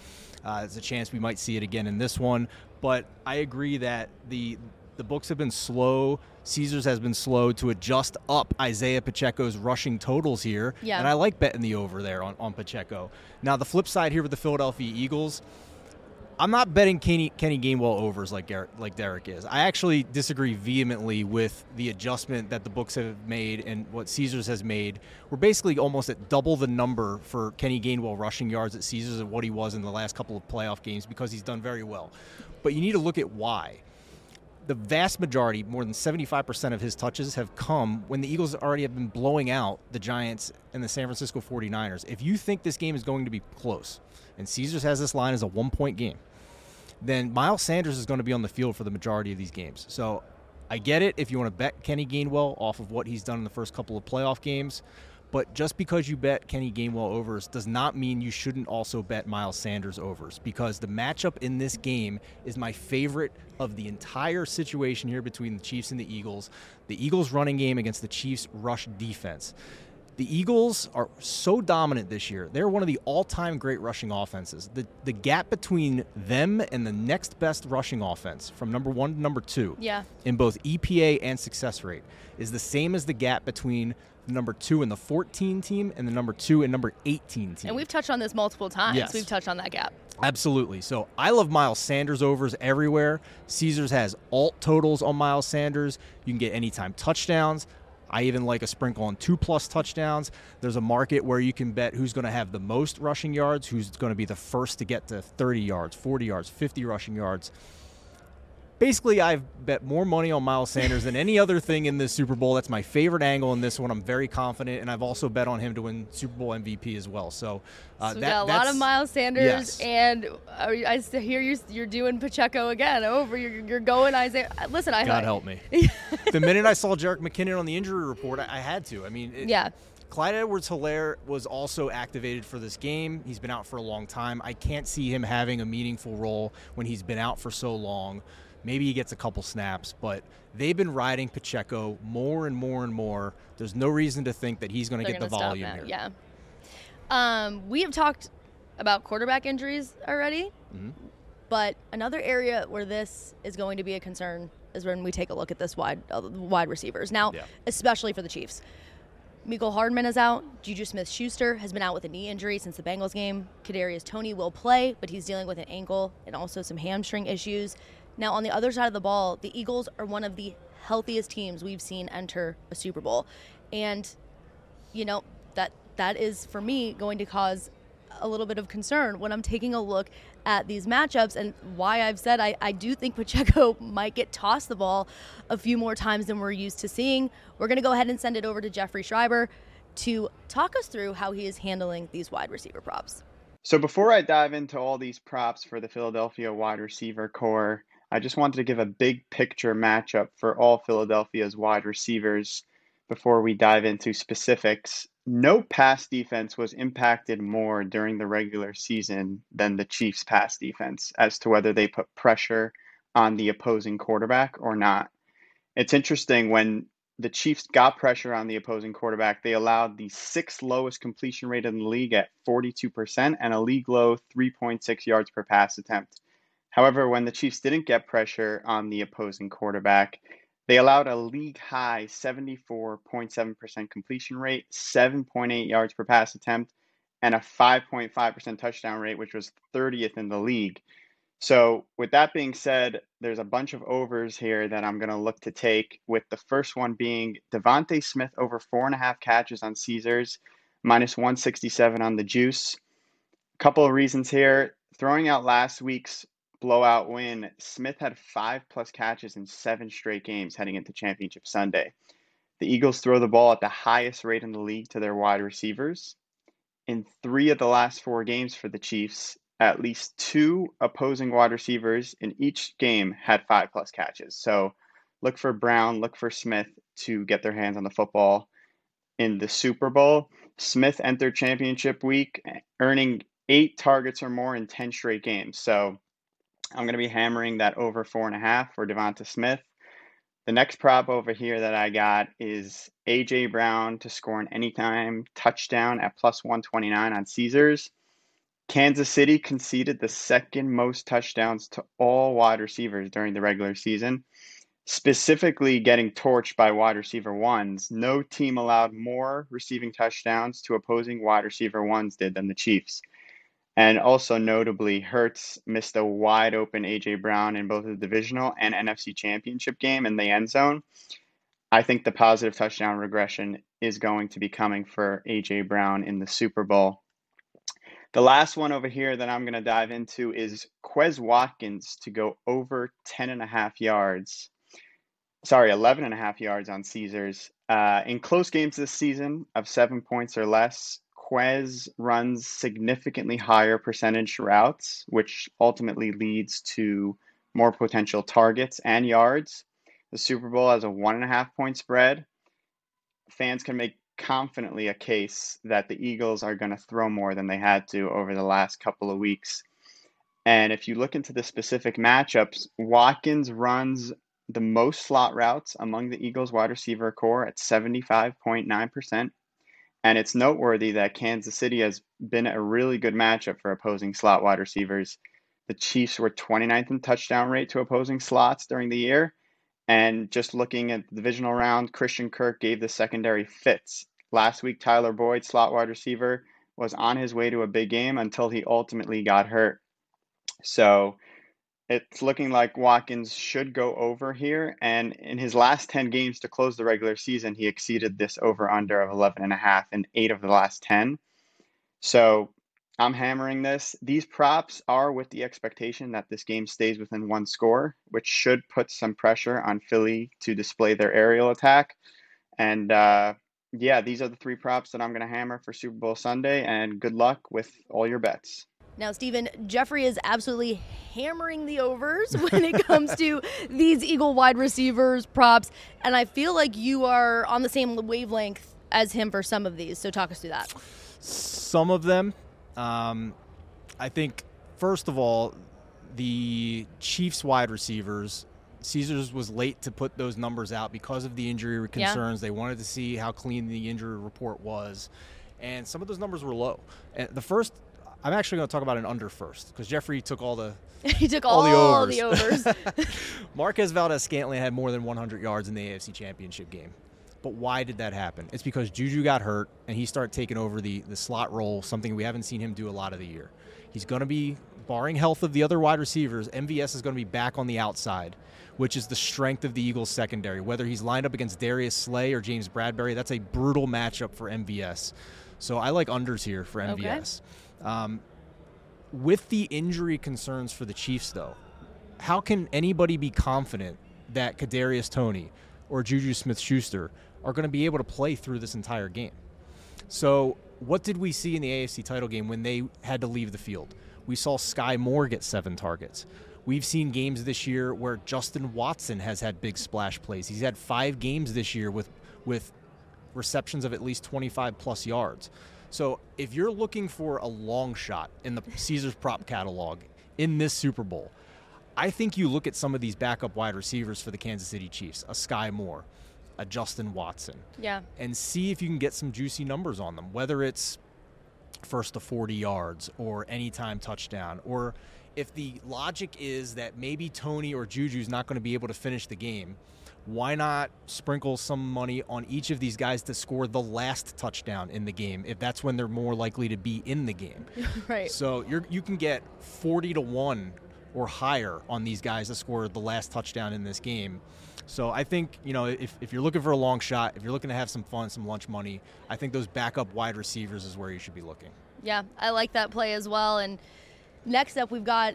Uh, there's a chance we might see it again in this one, but I agree that the the books have been slow. Caesars has been slow to adjust up Isaiah Pacheco's rushing totals here. Yeah. And I like betting the over there on, on Pacheco. Now, the flip side here with the Philadelphia Eagles, I'm not betting Kenny, Kenny Gainwell overs like Garrett, like Derek is. I actually disagree vehemently with the adjustment that the books have made and what Caesars has made. We're basically almost at double the number for Kenny Gainwell rushing yards at Caesars of what he was in the last couple of playoff games because he's done very well. But you need to look at why the vast majority, more than 75% of his touches have come when the Eagles already have been blowing out the Giants and the San Francisco 49ers. If you think this game is going to be close, and Caesars has this line as a one point game, then Miles Sanders is going to be on the field for the majority of these games. So I get it if you want to bet Kenny Gainwell off of what he's done in the first couple of playoff games. But just because you bet Kenny Gainwell overs does not mean you shouldn't also bet Miles Sanders overs because the matchup in this game is my favorite of the entire situation here between the Chiefs and the Eagles. The Eagles' running game against the Chiefs' rush defense. The Eagles are so dominant this year. They're one of the all-time great rushing offenses. The the gap between them and the next best rushing offense from number 1 to number 2 Yeah. in both EPA and success rate is the same as the gap between the number 2 and the 14 team and the number 2 and number 18 team. And we've touched on this multiple times. Yes. We've touched on that gap. Absolutely. So I love Miles Sanders overs everywhere. Caesars has alt totals on Miles Sanders. You can get anytime touchdowns. I even like a sprinkle on two plus touchdowns. There's a market where you can bet who's going to have the most rushing yards, who's going to be the first to get to 30 yards, 40 yards, 50 rushing yards. Basically, I've bet more money on Miles Sanders than any other thing in this Super Bowl. That's my favorite angle in this one. I'm very confident, and I've also bet on him to win Super Bowl MVP as well. So, uh, So that- got a lot of Miles Sanders, yes. and uh, I hear you, you're doing Pacheco again. Over, you're, you're going Isaiah. uh, Listen, I God help me. [LAUGHS] the minute I saw Jerick McKinnon on the injury report, I, I had to. I mean, it, Yeah. Clyde Edwards Helaire was also activated for this game. He's been out for a long time. I can't see him having a meaningful role when he's been out for so long. Maybe he gets a couple snaps, but they've been riding Pacheco more and more and more. There's no reason to think that he's going to get the volume here. Yeah. Um, we have talked about quarterback injuries already, Mhm. but another area where this is going to be a concern is when we take a look at this wide uh, wide receivers. Now, Yeah. especially for the Chiefs. Mecole Hardman is out. Juju Smith Schuster has been out with a knee injury since the Bengals game. Kadarius Toney will play, but he's dealing with an ankle and also some hamstring issues. Now, on the other side of the ball, the Eagles are one of the healthiest teams we've seen enter a Super Bowl. And you know that that is for me going to cause a little bit of concern when I'm taking a look at these matchups and why I've said I, I do think [LAUGHS] Pacheco might get tossed the ball a few more times than we're used to seeing. We're going to go ahead and send it over to Jeffrey Schreiber to talk us through how he is handling these wide receiver props. So before I dive into all these props for the Philadelphia wide receiver corps, I just wanted to give a big picture matchup for all Philadelphia's wide receivers before we dive into specifics. No pass defense was impacted more during the regular season than the Chiefs' pass defense as to whether they put pressure on the opposing quarterback or not. It's interesting when the Chiefs got pressure on the opposing quarterback, they allowed the sixth lowest completion rate in the league at 42% and a league low 3.6 yards per pass attempt. However, when the Chiefs didn't get pressure on the opposing quarterback, they allowed a league high 74.7% completion rate, 7.8 yards per pass attempt, and a 5.5% touchdown rate, which was 30th in the league. So, with that being said, there's a bunch of overs here that I'm going to look to take, with the first one being DeVonta Smith over four and a half catches on Caesars, minus 167 on the juice. A couple of reasons here. Throwing out last week's blowout win, Smith had five plus catches in seven straight games heading into Championship Sunday. The Eagles throw the ball at the highest rate in the league to their wide receivers. In three of the last four games for the Chiefs, at least two opposing wide receivers in each game had five plus catches. So look for Brown, look for Smith to get their hands on the football in the Super Bowl. Smith entered championship week earning eight targets or more in 10 straight games. So I'm going to be hammering that over four and a half for DeVonta Smith. The next prop over here that I got is AJ Brown to score an anytime touchdown at plus 129 on Caesars. Kansas City conceded the second most touchdowns to all wide receivers during the regular season, specifically getting torched by wide receiver ones. No team allowed more receiving touchdowns to opposing wide receiver ones did than the Chiefs. And also notably, Hurts missed a wide open AJ Brown in both the divisional and NFC championship game in the end zone. I think the positive touchdown regression is going to be coming for AJ Brown in the Super Bowl. The last one over here that I'm going to dive into is Quez Watkins to go over 10 and a half yards. Sorry, 11 and a half yards on Caesars. Uh, in close games this season of seven points or less, Quez runs significantly higher percentage routes, which ultimately leads to more potential targets and yards. The Super Bowl has a one and a half point spread. Fans can make confidently a case that the Eagles are going to throw more than they had to over the last couple of weeks. And if you look into the specific matchups, Watkins runs the most slot routes among the Eagles wide receiver corps at 75.9%. And it's noteworthy that Kansas City has been a really good matchup for opposing slot wide receivers. The Chiefs were 29th in touchdown rate to opposing slots during the year. And just looking at the divisional round, Christian Kirk gave the secondary fits. Last week, Tyler Boyd, slot wide receiver, was on his way to a big game until he ultimately got hurt. So it's looking like Watkins should go over here. And in his last 10 games to close the regular season, he exceeded this over under of 11 and a half in eight of the last 10. So I'm hammering this. These props are with the expectation that this game stays within one score, which should put some pressure on Philly to display their aerial attack. And uh, yeah, these are the three props that I'm going to hammer for Super Bowl Sunday. And good luck with all your bets. Now, Stephen, Jeffrey is absolutely hammering the overs [LAUGHS] when it comes to these Eagle wide receivers props. And I feel like you are on the same wavelength as him for some of these. So talk us through that. Some of them. Um, I think, first of all, the Chiefs wide receivers, Caesars was late to put those numbers out because of the injury concerns. Yeah. They wanted to see how clean the injury report was. And some of those numbers were low. And the first I'm actually going to talk about an under first because Jeffrey took all the [LAUGHS] he took all, all the overs. The overs. [LAUGHS] Marquez Valdes Scantling had more than 100 yards in the AFC Championship game. But why did that happen? It's because Juju got hurt and he started taking over the, the slot role, something we haven't seen him do a lot of the year. He's going to be, barring health of the other wide receivers, MVS is going to be back on the outside, which is the strength of the Eagles' secondary. Whether he's lined up against Darius Slay or James Bradberry, that's a brutal matchup for MVS. So I like unders here for MVS. Okay. Um, with the injury concerns for the Chiefs, though, how can anybody be confident that Kadarius Toney or Juju Smith-Schuster are going to be able to play through this entire game? So, what did we see in the AFC title game when they had to leave the field? We saw Skyy Moore get seven targets. We've seen games this year where Justin Watson has had big splash plays. He's had five games this year with with receptions of at least 25 plus yards. So if you're looking for a long shot in the Caesars prop catalog in this Super Bowl, I think you look at some of these backup wide receivers for the Kansas City Chiefs, a Skyy Moore, a Justin Watson. Yeah. And see if you can get some juicy numbers on them, whether it's first to 40 yards or anytime touchdown or if the logic is that maybe Toney or Juju's not going to be able to finish the game – why not sprinkle some money on each of these guys to score the last touchdown in the game if that's when they're more likely to be in the game [LAUGHS] right so you're you can get 40 to 1 or higher on these guys to score the last touchdown in this game so I think, you know, if, if you're looking for a long shot, if you're looking to have some fun, some lunch money, I think those backup wide receivers is where you should be looking. Yeah, I like that play as well. And next up, we've got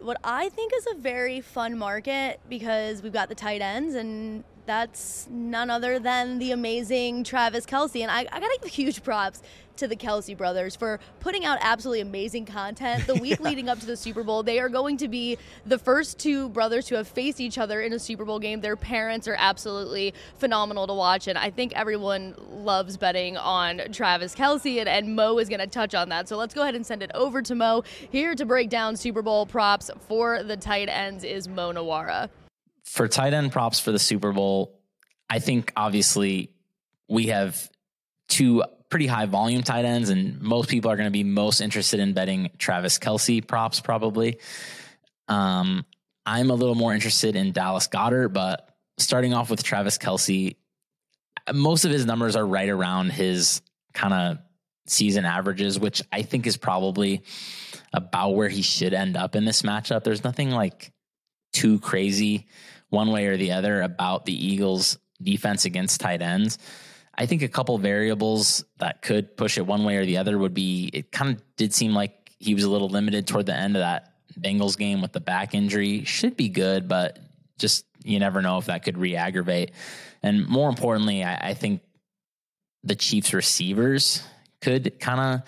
what I think is a very fun market because we've got the tight ends and that's none other than the amazing Travis Kelce. And I, I got to give huge props to the Kelce brothers for putting out absolutely amazing content the [LAUGHS] week yeah. leading up to the Super Bowl. They are going to be the first two brothers to have faced each other in a Super Bowl game. Their parents are absolutely phenomenal to watch, and I think everyone loves betting on Travis Kelce, and, and Mo is going to touch on that. So let's go ahead and send it over to Mo. Here to break down Super Bowl props for the tight ends is Mo Nawara. For tight end props for the Super Bowl, I think obviously we have two pretty high volume tight ends, and most people are going to be most interested in betting Travis Kelce props probably. Um, I'm a little more interested in Dallas Goedert, but starting off with Travis Kelce, most of his numbers are right around his kind of season averages, which I think is probably about where he should end up in this matchup. There's nothing like too crazy one way or the other about the Eagles' defense against tight ends. I think a couple variables that could push it one way or the other would be it kind of did seem like he was a little limited toward the end of that Bengals game with the back injury. Should be good, but just you never know if that could re aggravate. And more importantly, I, I think the Chiefs receivers could kind of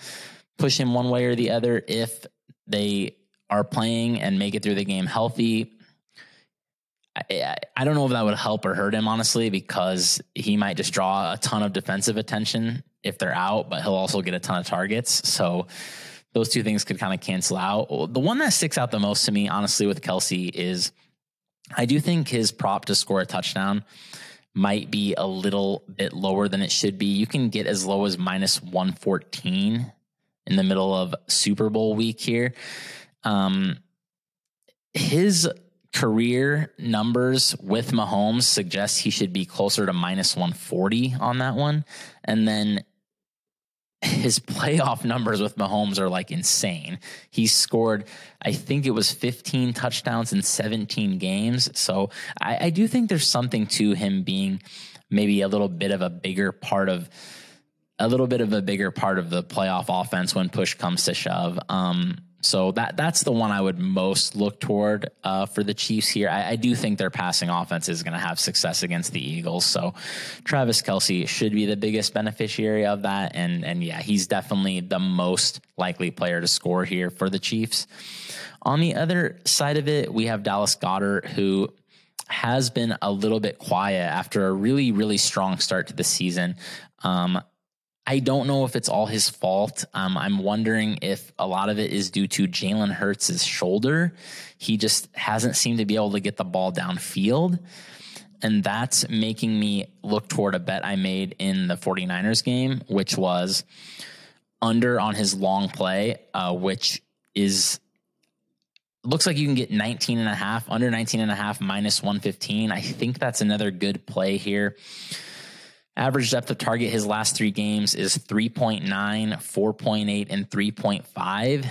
push him one way or the other if they are playing and make it through the game healthy. I, don't know if that would help or hurt him, honestly, because he might just draw a ton of defensive attention if they're out, but he'll also get a ton of targets. So those two things could kind of cancel out. The one that sticks out the most to me, honestly, with Kelce is I do think his prop to score a touchdown might be a little bit lower than it should be. You can get as low as minus 114 in the middle of Super Bowl week here. Um, his career numbers with Mahomes suggest he should be closer to minus 140 on that one. And then his [LAUGHS] playoff numbers with Mahomes are like insane. He scored, I think it was 15 touchdowns in 17 games. So I, I do think there's something to him being maybe a little bit of a bigger part of a little bit of a bigger part of the playoff offense when push comes to shove. Um, so that that's the one I would most look toward uh, for the Chiefs here. I, I, do think their passing offense is going to have success against the Eagles. So Travis Kelce should be the biggest beneficiary of that, and and yeah, he's definitely the most likely player to score here for the Chiefs. On the other side of it, we have Dallas Goedert, who has been a little bit quiet after a really really strong start to the season. Um, I don't know if it's all his fault. Um, I'm wondering if a lot of it is due to Jalen Hurts' shoulder. He just hasn't seemed to be able to get the ball downfield. And that's making me look toward a bet I made in the 49ers game, which was under on his long play, uh, which is looks like you can get 19 and a half, under 19 and a half minus 115. I think that's another good play here. Average depth of target his last three games is 3.9, 4.8, and 3.5.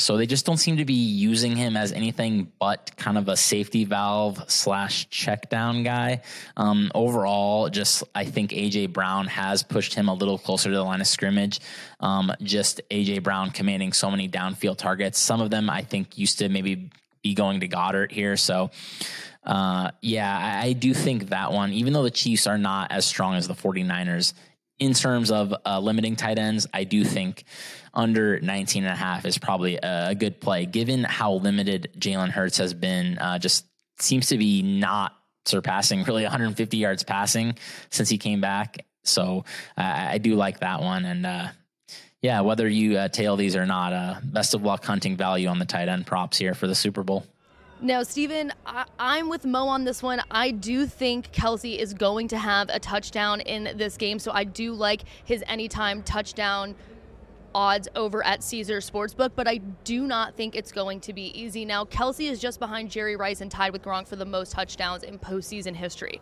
So they just don't seem to be using him as anything but kind of a safety valve slash check down guy. Um, overall, just I think AJ Brown has pushed him a little closer to the line of scrimmage. Um, just AJ Brown commanding so many downfield targets. Some of them I think used to maybe be going to Goedert here. So uh, yeah, I, I, do think that one, even though the Chiefs are not as strong as the 49ers in terms of uh, limiting tight ends, I do think under 19 and a half is probably a, good play given how limited Jalen Hurts has been. Uh, just seems to be not surpassing [LAUGHS] really 150 yards passing since he came back. So I do like that one. And, uh, yeah, whether you uh, tail these or not, best of luck hunting value on the tight end props here for the Super Bowl. Now, Steven, I- am with Mo on this one. I do think Kelce is going to have a touchdown in this game, so I do like his anytime touchdown odds over at Caesar Sportsbook, but I do not think it's going to be easy. Now, Kelce is just behind Jerry Rice and tied with Gronk for the most touchdowns in postseason history.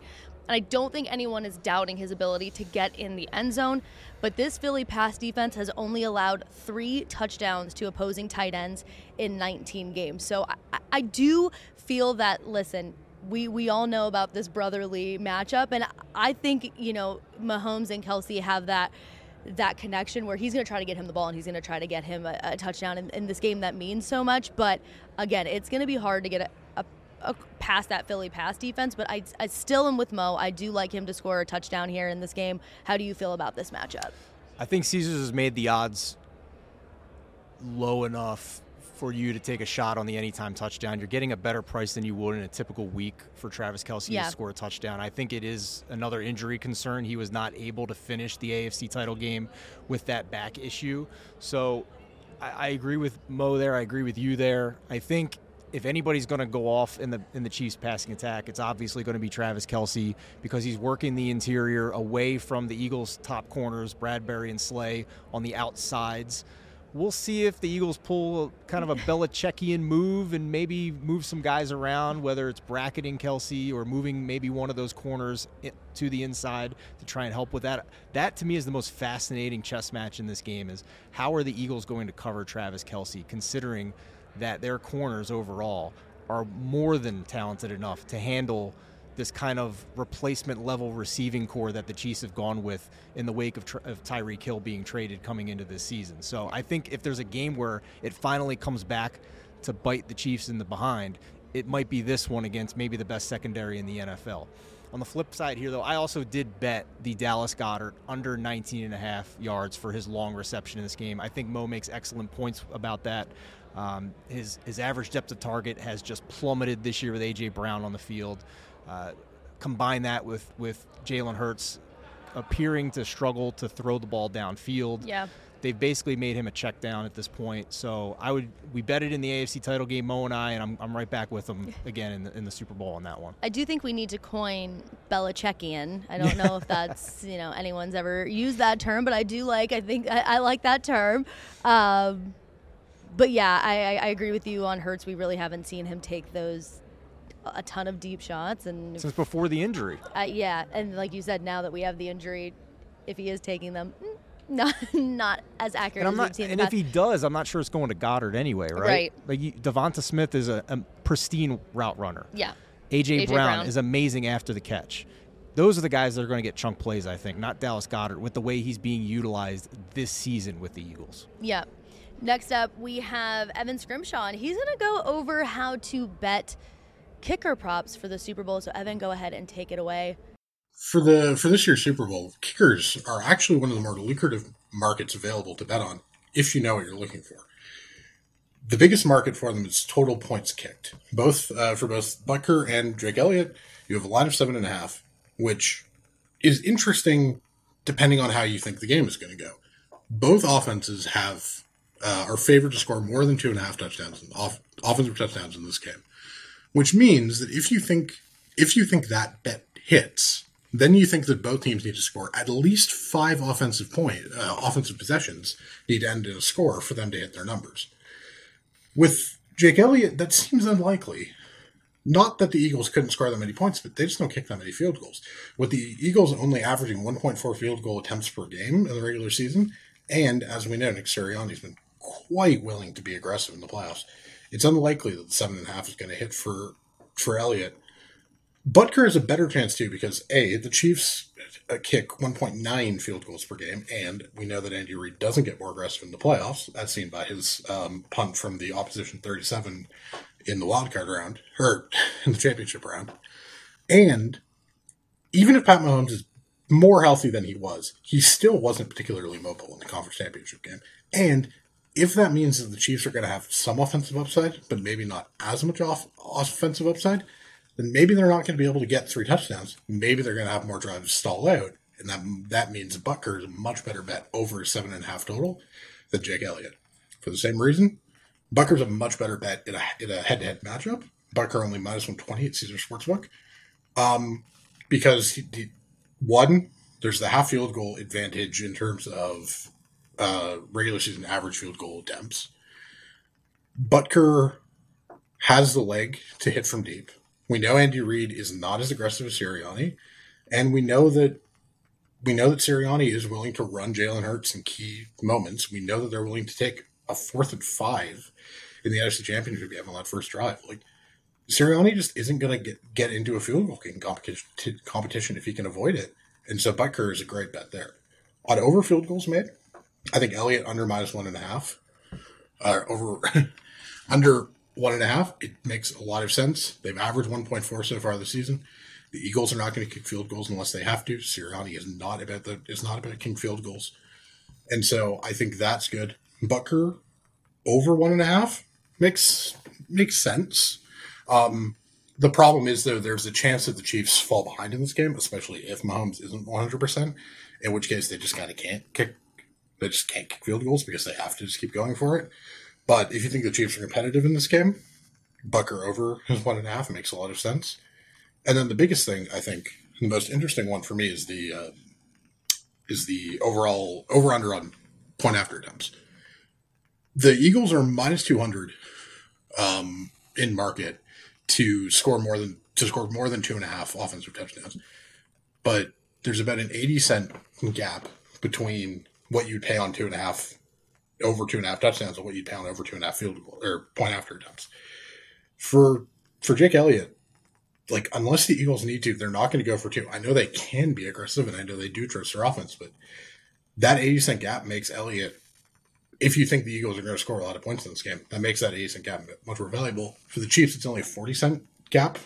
And I don't think anyone is doubting his ability to get in the end zone. But this Philly pass defense has only allowed three touchdowns to opposing tight ends in 19 games. So I, I do feel that, listen, we, we all know about this brotherly matchup. And I think, you know, Mahomes and Kelce have that that connection where he's going to try to get him the ball and he's going to try to get him a, a touchdown in, in, this game that means so much. But again, it's going to be hard to get past that Philly pass defense, but I, I still am with Mo. I do like him to score a touchdown here in this game. How do you feel about this matchup? I think Caesars has made the odds low enough for you to take a shot on the anytime touchdown. You're getting a better price than you would in a typical week for Travis Kelce Yeah. to score a touchdown. I think it is another injury concern. He was not able to finish the AFC title game with that back issue. So I, I agree with Mo there. I agree with you there. I think if anybody's going to go off in the in the Chiefs passing attack, it's obviously going to be Travis Kelce because he's working the interior away from the Eagles' top corners, Bradberry and Slay on the outsides. We'll see if the Eagles pull kind of a Belichickian move and maybe move some guys around, whether it's bracketing Kelce or moving maybe one of those corners to the inside to try and help with that. That to me is the most fascinating chess match in this game is how are the Eagles going to cover Travis Kelce, considering that their corners overall are more than talented enough to handle this kind of replacement level receiving corps that the Chiefs have gone with in the wake of, of Tyreek Hill being traded coming into this season. So I think if there's a game where it finally comes back to bite the Chiefs in the behind, it might be this one against maybe the best secondary in the NFL. On the flip side here, though, I also did bet the Dallas Goedert under 19 and a half yards for his long reception in this game. I think Mo makes excellent points about that. Um, his his average depth of target has just plummeted this year with AJ Brown on the field. Uh, combine that with with Jalen Hurts appearing to struggle to throw the ball downfield. Yeah. They've basically made him a check down at this point. So I would we bet it in the AFC title game, Mo and I, and I'm, I'm right back with them [LAUGHS] again in the, in the Super Bowl on that one. I do think we need to coin Belichickian. I don't know if [LAUGHS] that's you know anyone's ever used that term, but I do like. I think I, I like that term. Um, but yeah, I, I, agree with you on Hurts. We really haven't seen him take those a ton of deep shots, and Since before the injury. uh, yeah, and like you said, now that we have the injury, if he is taking them, mm, not [LAUGHS] not as accurate And not, we've seen. and if he does, I'm not sure it's going to Goedert anyway, right? Right. Like you, DeVonta Smith is a, a pristine route runner. yeah, AJ, A.J. Brown, Brown. is amazing after the catch. Those are the guys that are going to get chunk plays, I think, not Dallas Goedert, with the way he's being utilized this season with the Eagles. Yeah. Next up, we have Evan Scrimshaw, and he's going to go over how to bet kicker props for the Super Bowl. So, Evan, go ahead and take it away. for the for this year's Super Bowl, kickers are actually one of the more lucrative markets available to bet on if you know what you're looking for. The biggest market for them is total points kicked. Both uh, for both Butker and Jake Elliott, you have a line of seven and a half, which is interesting depending on how you think the game is going to go. Both offenses have uh, are favored to score more than two and a half touchdowns, off, offensive touchdowns in this game, which means that if you think if you think that bet hits, then you think that both teams need to score at least five offensive point uh, offensive possessions need to end in a score for them to hit their numbers. With Jake Elliott, that seems unlikely. Not that the Eagles couldn't score that many points, but they just don't kick that many field goals. With the Eagles only averaging 1.4 field goal attempts per game in the regular season, and as we know, Nick Sirianni's been quite willing to be aggressive in the playoffs. It's unlikely that the seven and a half is going to hit for for Elliott. Butker has a better chance too because a the Chiefs uh, kick 1.9 field goals per game, and we know that Andy Reid doesn't get more aggressive in the playoffs, as seen by his um, punt from the opposition 37 in the wild card round or [LAUGHS] in the championship round. And even if Pat Mahomes is more healthy than he was, he still wasn't particularly mobile in the conference championship game. And if that means that the Chiefs are going to have some offensive upside, but maybe not as much off offensive upside, then maybe they're not going to be able to get three touchdowns. Maybe they're going to have more drives stall out, and that that means Butker is a much better bet over seven and a half total than Jake Elliott. For the same reason, Butker's a much better bet in a in a head to head matchup. Butker only minus one twenty at Caesar Sportsbook, um, because he, he, one there's the half field goal advantage in terms of uh, regular season average field goal attempts. Butker has the leg to hit from deep. We know Andy Reid is not as aggressive as Sirianni, and we know that we know that Sirianni is willing to run Jalen Hurts in key moments. We know that they're willing to take a fourth and five in the NFC Championship game on that first drive. Like Sirianni just isn't going to get into a field goal competition competition if he can avoid it, and so Butker is a great bet there. On over field goals made, I think Elliott under minus one and a half, uh, over [LAUGHS] under one and a half, it makes a lot of sense. They've averaged 1.4 so far this season. The Eagles are not going to kick field goals unless they have to. Sirianni is not about the is not about kicking field goals, and so I think that's good. Butker over one and a half makes makes sense. Um, the problem is though, there's a chance that the Chiefs fall behind in this game, especially if Mahomes isn't 100. percent In which case, they just kind of can't kick. They just can't kick field goals because they have to just keep going for it. But if you think the Chiefs are competitive in this game, Butker over his one and a half makes a lot of sense. And then the biggest thing I think, the most interesting one for me is the uh, is the overall over under on point after attempts. The Eagles are minus two hundred um, in market to score more than to score more than two and a half offensive touchdowns, but there's about an eighty cent gap between what you'd pay on two and a half over two and a half touchdowns and what you'd pay on over two and a half field goal or point after attempts. For for Jake Elliott, like unless the Eagles need to, they're not going to go for two. I know they can be aggressive, and I know they do trust their offense, but that eighty cent gap makes Elliott. If you think the Eagles are going to score a lot of points in this game, that makes that eighty cent gap much more valuable. For the Chiefs, it's only a forty cent gap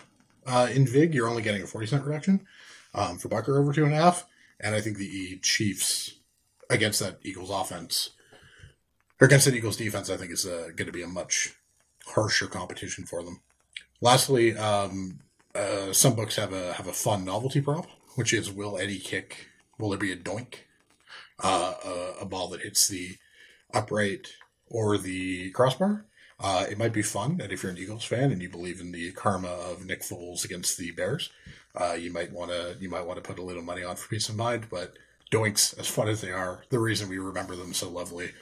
uh, in Vig. You're only getting a forty cent reduction um, for Butker over two and a half, and I think the Chiefs against that Eagles offense or against that Eagles defense, I think is uh, going to be a much harsher competition for them. Lastly, um, uh, some books have a have a fun novelty prop, which is will Eddie kick? Will there be a doink? Uh, a, a, ball that hits the upright or the crossbar. Uh, it might be fun, and if you're an Eagles fan and you believe in the karma of Nick Foles against the Bears, uh, you might want to you might want to put a little money on for peace of mind. But doinks, as fun as they are, the reason we remember them so lovely,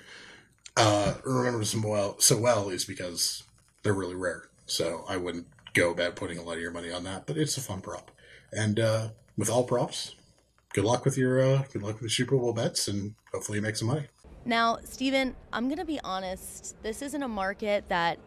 uh, remember them well so well is because they're really rare. So I wouldn't go about putting a lot of your money on that, but it's a fun prop. And uh, with all props, good luck with your uh, good luck with the Super Bowl bets, and hopefully you make some money. Now, Steven, I'm gonna be honest. This isn't a market that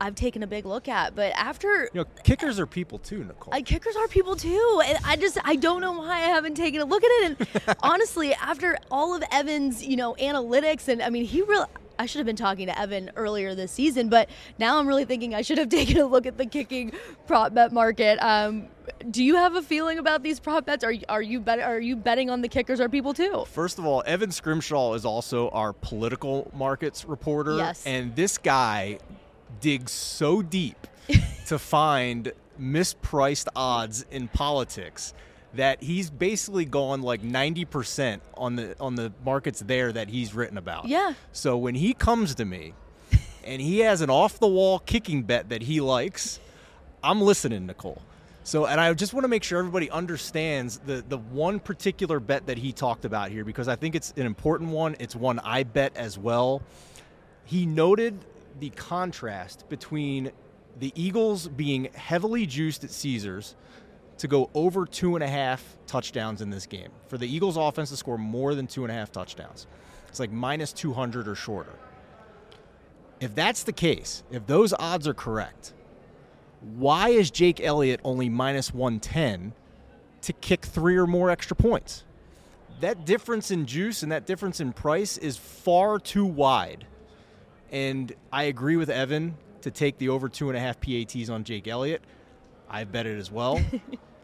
I've taken a big look at, but after you know, kickers are people too, Nicole. I, kickers are people too, and I just I don't know why I haven't taken a look at it. And [LAUGHS] honestly, after all of Evan's you know analytics, and I mean he really I should have been talking to Evan earlier this season, but now I'm really thinking I should have [LAUGHS] taken a look at the kicking prop bet market. Um, do you have a feeling about these prop bets? Are are you bet, are you betting on the kickers or people too? First of all, Evan Scrimshaw is also our political markets reporter, yes. and this guy digs so deep [LAUGHS] to find mispriced odds in politics that he's basically gone like 90% on the on the markets there that he's written about. Yeah. So when he comes to me [LAUGHS] and he has an off the wall kicking bet that he likes, I'm listening, Nicole. So and I just want to make sure everybody understands the the one particular bet that he talked about here because I think it's an important one. It's one I bet as well. He noted the contrast between the Eagles being heavily juiced at Caesars to go over two and a half touchdowns in this game. For the Eagles offense to score more than two and a half touchdowns. It's like minus 200 or shorter. If that's the case, if those odds are correct, why is Jake Elliott only minus 110 to kick three or more extra points? That difference in juice and that difference in price is far too wide. And I agree with Evan to take the over two and a half PATs on Jake Elliott. I bet it as well.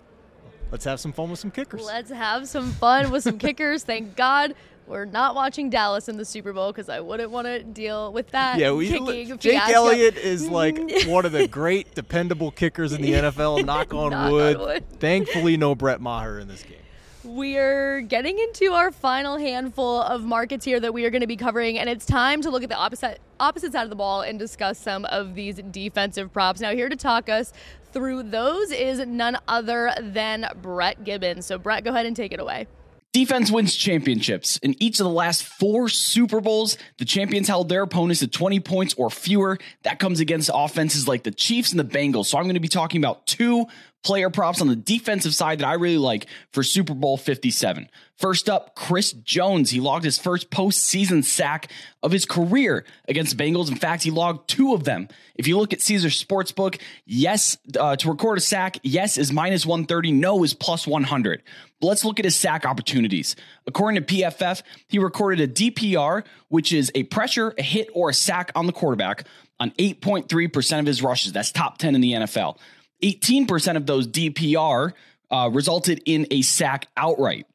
[LAUGHS] Let's have some fun with some kickers. Let's have some fun with some kickers. Thank God we're not watching Dallas in the Super Bowl because I wouldn't want to deal with that. Yeah, we, kicking Jake fiasco. Elliott is like [LAUGHS] one of the great dependable kickers in the NFL. Knock on, [LAUGHS] Knock wood. on wood. Thankfully, no Brett Maher in this game. We're getting into our final handful of markets here that we are going to be covering, and it's time to look at the opposite opposite side of the ball and discuss some of these defensive props. Now, here to talk us through those is none other than Brett Gibbons. So, Brett, go ahead and take it away. Defense wins championships. In each of the last four Super Bowls, the champions held their opponents to 20 points or fewer. That comes against offenses like the Chiefs and the Bengals. So I'm going to be talking about two player props on the defensive side that I really like for Super Bowl 57. First up, Chris Jones. He logged his first postseason sack of his career against the Bengals. In fact, he logged two of them. If you look at Caesar Sportsbook, yes, uh, to record a sack, yes is minus 130, no is plus 100. But let's look at his sack opportunities. According to PFF, he recorded a DPR, which is a pressure, a hit, or a sack on the quarterback on 8.3% of his rushes. That's top 10 in the NFL. 18% of those DPR uh, resulted in a sack outright.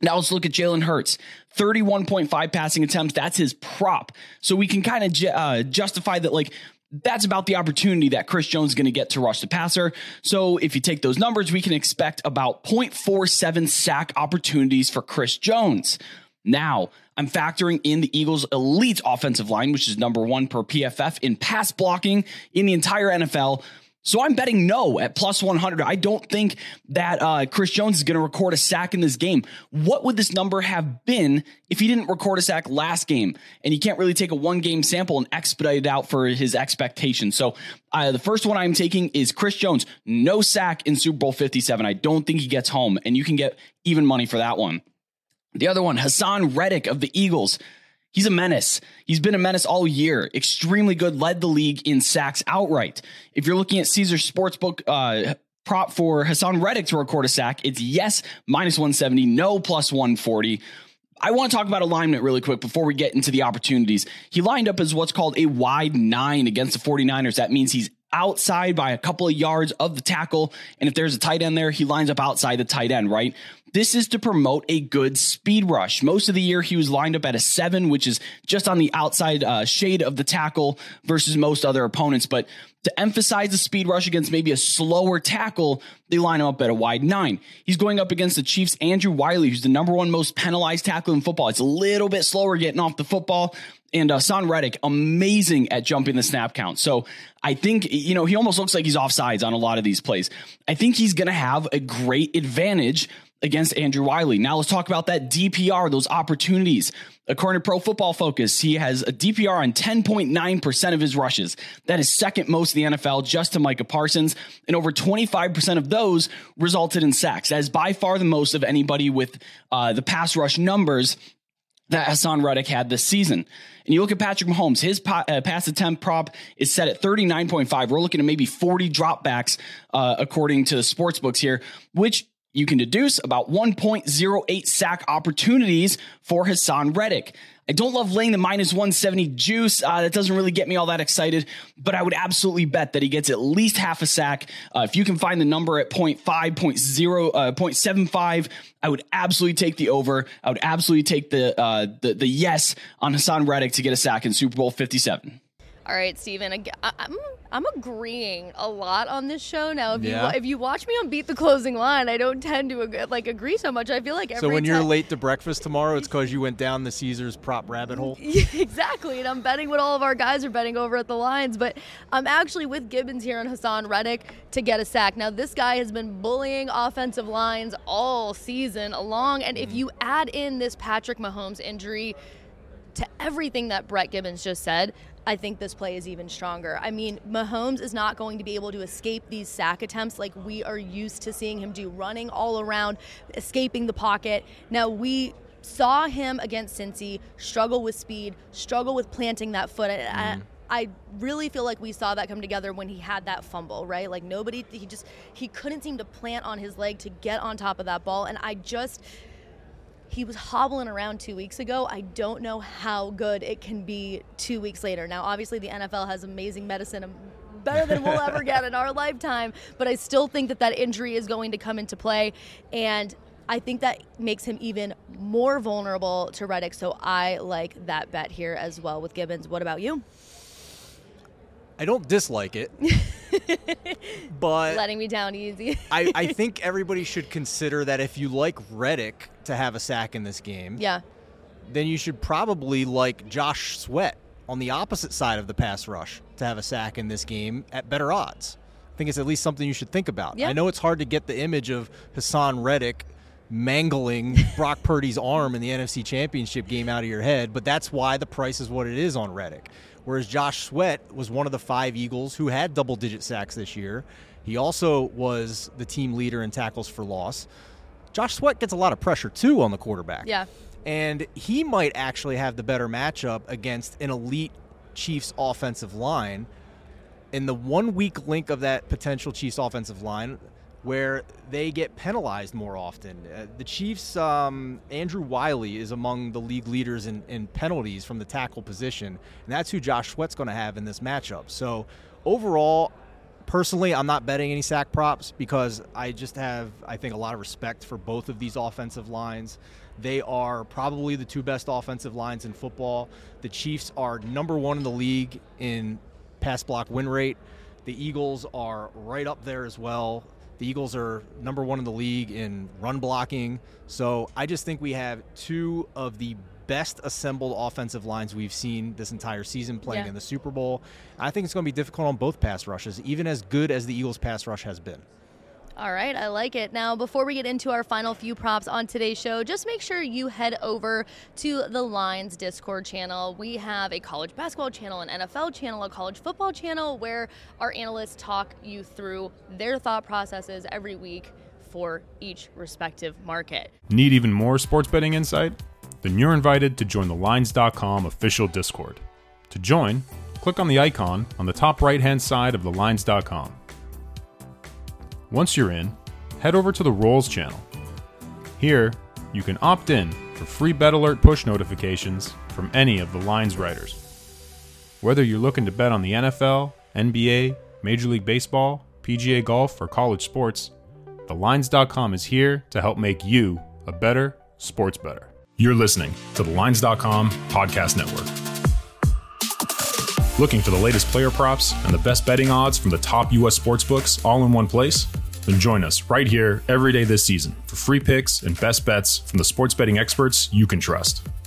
Now let's look at Jalen Hurts. 31.5 passing attempts. That's his prop. So we can kind of ju- uh, justify that, like, that's about the opportunity that Chris Jones is going to get to rush the passer. So if you take those numbers, we can expect about 0.47 sack opportunities for Chris Jones. Now, I'm factoring in the Eagles' elite offensive line, which is number one per PFF in pass blocking in the entire NFL. So I'm betting no at plus 100. I don't think that uh, Chris Jones is going to record a sack in this game. What would this number have been if he didn't record a sack last game? And you can't really take a one game sample and expedite it out for his expectations. So uh, the first one I'm taking is Chris Jones, no sack in Super Bowl 57. I don't think he gets home, and you can get even money for that one. The other one, Haason Reddick of the Eagles. He's a menace. He's been a menace all year. Extremely good, led the league in sacks outright. If you're looking at Caesar Sportsbook uh, prop for Haason Reddick to record a sack, it's yes, minus 170, no, plus 140. I want to talk about alignment really quick before we get into the opportunities. He lined up as what's called a wide nine against the 49ers. That means he's outside by a couple of yards of the tackle. And if there's a tight end there, he lines up outside the tight end, right? This is to promote a good speed rush. Most of the year, he was lined up at a seven, which is just on the outside uh, shade of the tackle versus most other opponents. But to emphasize the speed rush against maybe a slower tackle, they line him up at a wide nine. He's going up against the Chiefs' Andrew Wylie, who's the number one most penalized tackle in football. It's a little bit slower getting off the football. And uh, Haason Reddick, amazing at jumping the snap count. So I think, you know, he almost looks like he's offsides on a lot of these plays. I think he's going to have a great advantage against Andrew Wylie. Now let's talk about that DPR, those opportunities. According to Pro Football Focus, he has a DPR on 10.9% of his rushes. That is second most in the NFL, just to Micah Parsons. And over 25% of those resulted in sacks. That is by far the most of anybody with uh, the pass rush numbers that Haason Reddick had this season. And you look at Patrick Mahomes, his pa- uh, pass attempt prop is set at 39.5. We're looking at maybe 40 dropbacks, uh, according to the sports books here, which you can deduce about 1.08 sack opportunities for Haason Reddick. I don't love laying the minus 170 juice. Uh, that doesn't really get me all that excited, but I would absolutely bet that he gets at least half a sack. Uh, if you can find the number at 0.5, 0.0, uh, 0.75, I would absolutely take the over. I would absolutely take the, uh, the, the yes on Haason Reddick to get a sack in Super Bowl 57. All right, Steven, I, am I'm agreeing a lot on this show now. If Yeah. you if you watch me on Beat the Closing Line, I don't tend to ag- like agree so much. I feel like every So when you're time- late to breakfast tomorrow, it's because you went down the Caesars prop rabbit hole. [LAUGHS] Exactly. And I'm betting what all of our guys are betting over at the lines. But I'm actually with Gibbons here on Haason Reddick to get a sack. Now, this guy has been bullying offensive lines all season long. And if mm. you add in this Patrick Mahomes injury to everything that Brett Gibbons just said, I think this play is even stronger. I mean, Mahomes is not going to be able to escape these sack attempts like we are used to seeing him do, running all around, escaping the pocket. Now, we saw him against Cincy struggle with speed, struggle with planting that foot. And I, I really feel like we saw that come together when he had that fumble, right? Like nobody, he just, he couldn't seem to plant on his leg to get on top of that ball. And I just, he was hobbling around two weeks ago. I don't know how good it can be two weeks later. Now, obviously, the NFL has amazing medicine, um, better than we'll ever get in our [LAUGHS] lifetime, but I still think that that injury is going to come into play. And I think that makes him even more vulnerable to Reddick. So I like that bet here as well with Gibbons. What about you? I don't dislike it, [LAUGHS] but Letting me down easy. I, I [LAUGHS] think everybody should consider that if you like Reddick to have a sack in this game, yeah. then you should probably like Josh Sweat on the opposite side of the pass rush to have a sack in this game at better odds. I think it's at least something you should think about. Yeah. I know it's hard to get the image of Haason Reddick mangling Brock [LAUGHS] Purdy's arm in the NFC Championship game out of your head, but that's why the price is what it is on Reddick. Whereas Josh Sweat was one of the five Eagles who had double digit sacks this year. He also was the team leader in tackles for loss. Josh Sweat gets a lot of pressure too on the quarterback. Yeah. And he might actually have the better matchup against an elite Chiefs offensive line. In the one weak link of that potential Chiefs offensive line, where they get penalized more often. Uh, the Chiefs, um, Andrew Wylie is among the league leaders in, in, penalties from the tackle position, and that's who Josh Sweat's going to have in this matchup. So overall, personally, I'm not betting any sack props because I just have, I think, a lot of respect for both of these offensive lines. They are probably the two best offensive lines in football. The Chiefs are number one in the league in pass block win rate. The Eagles are right up there as well. The Eagles are number one in the league in run blocking. So I just think we have two of the best assembled offensive lines we've seen this entire season playing yeah. in the Super Bowl. I think it's going to be difficult on both pass rushes, even as good as the Eagles' pass rush has been. All right, I like it. Now, before we get into our final few props on today's show, just make sure you head over to the Lines Discord channel. We have a college basketball channel, an NFL channel, a college football channel where our analysts talk you through their thought processes every week for each respective market. Need even more sports betting insight? Then you're invited to join the Lines.com official Discord. To join, click on the icon on the top right hand side of the Lines.com. Once you're in, head over to the Roles channel. Here, you can opt in for free Bet Alert push notifications from any of the Lines writers. Whether you're looking to bet on the NFL, NBA, Major League Baseball, PGA Golf, or college sports, TheLines.com is here to help make you a better sports better. You're listening to the Lines.com podcast network. Looking for the latest player props and the best betting odds from the top U.S. sportsbooks all in one place? Then join us right here every day this season for free picks and best bets from the sports betting experts you can trust.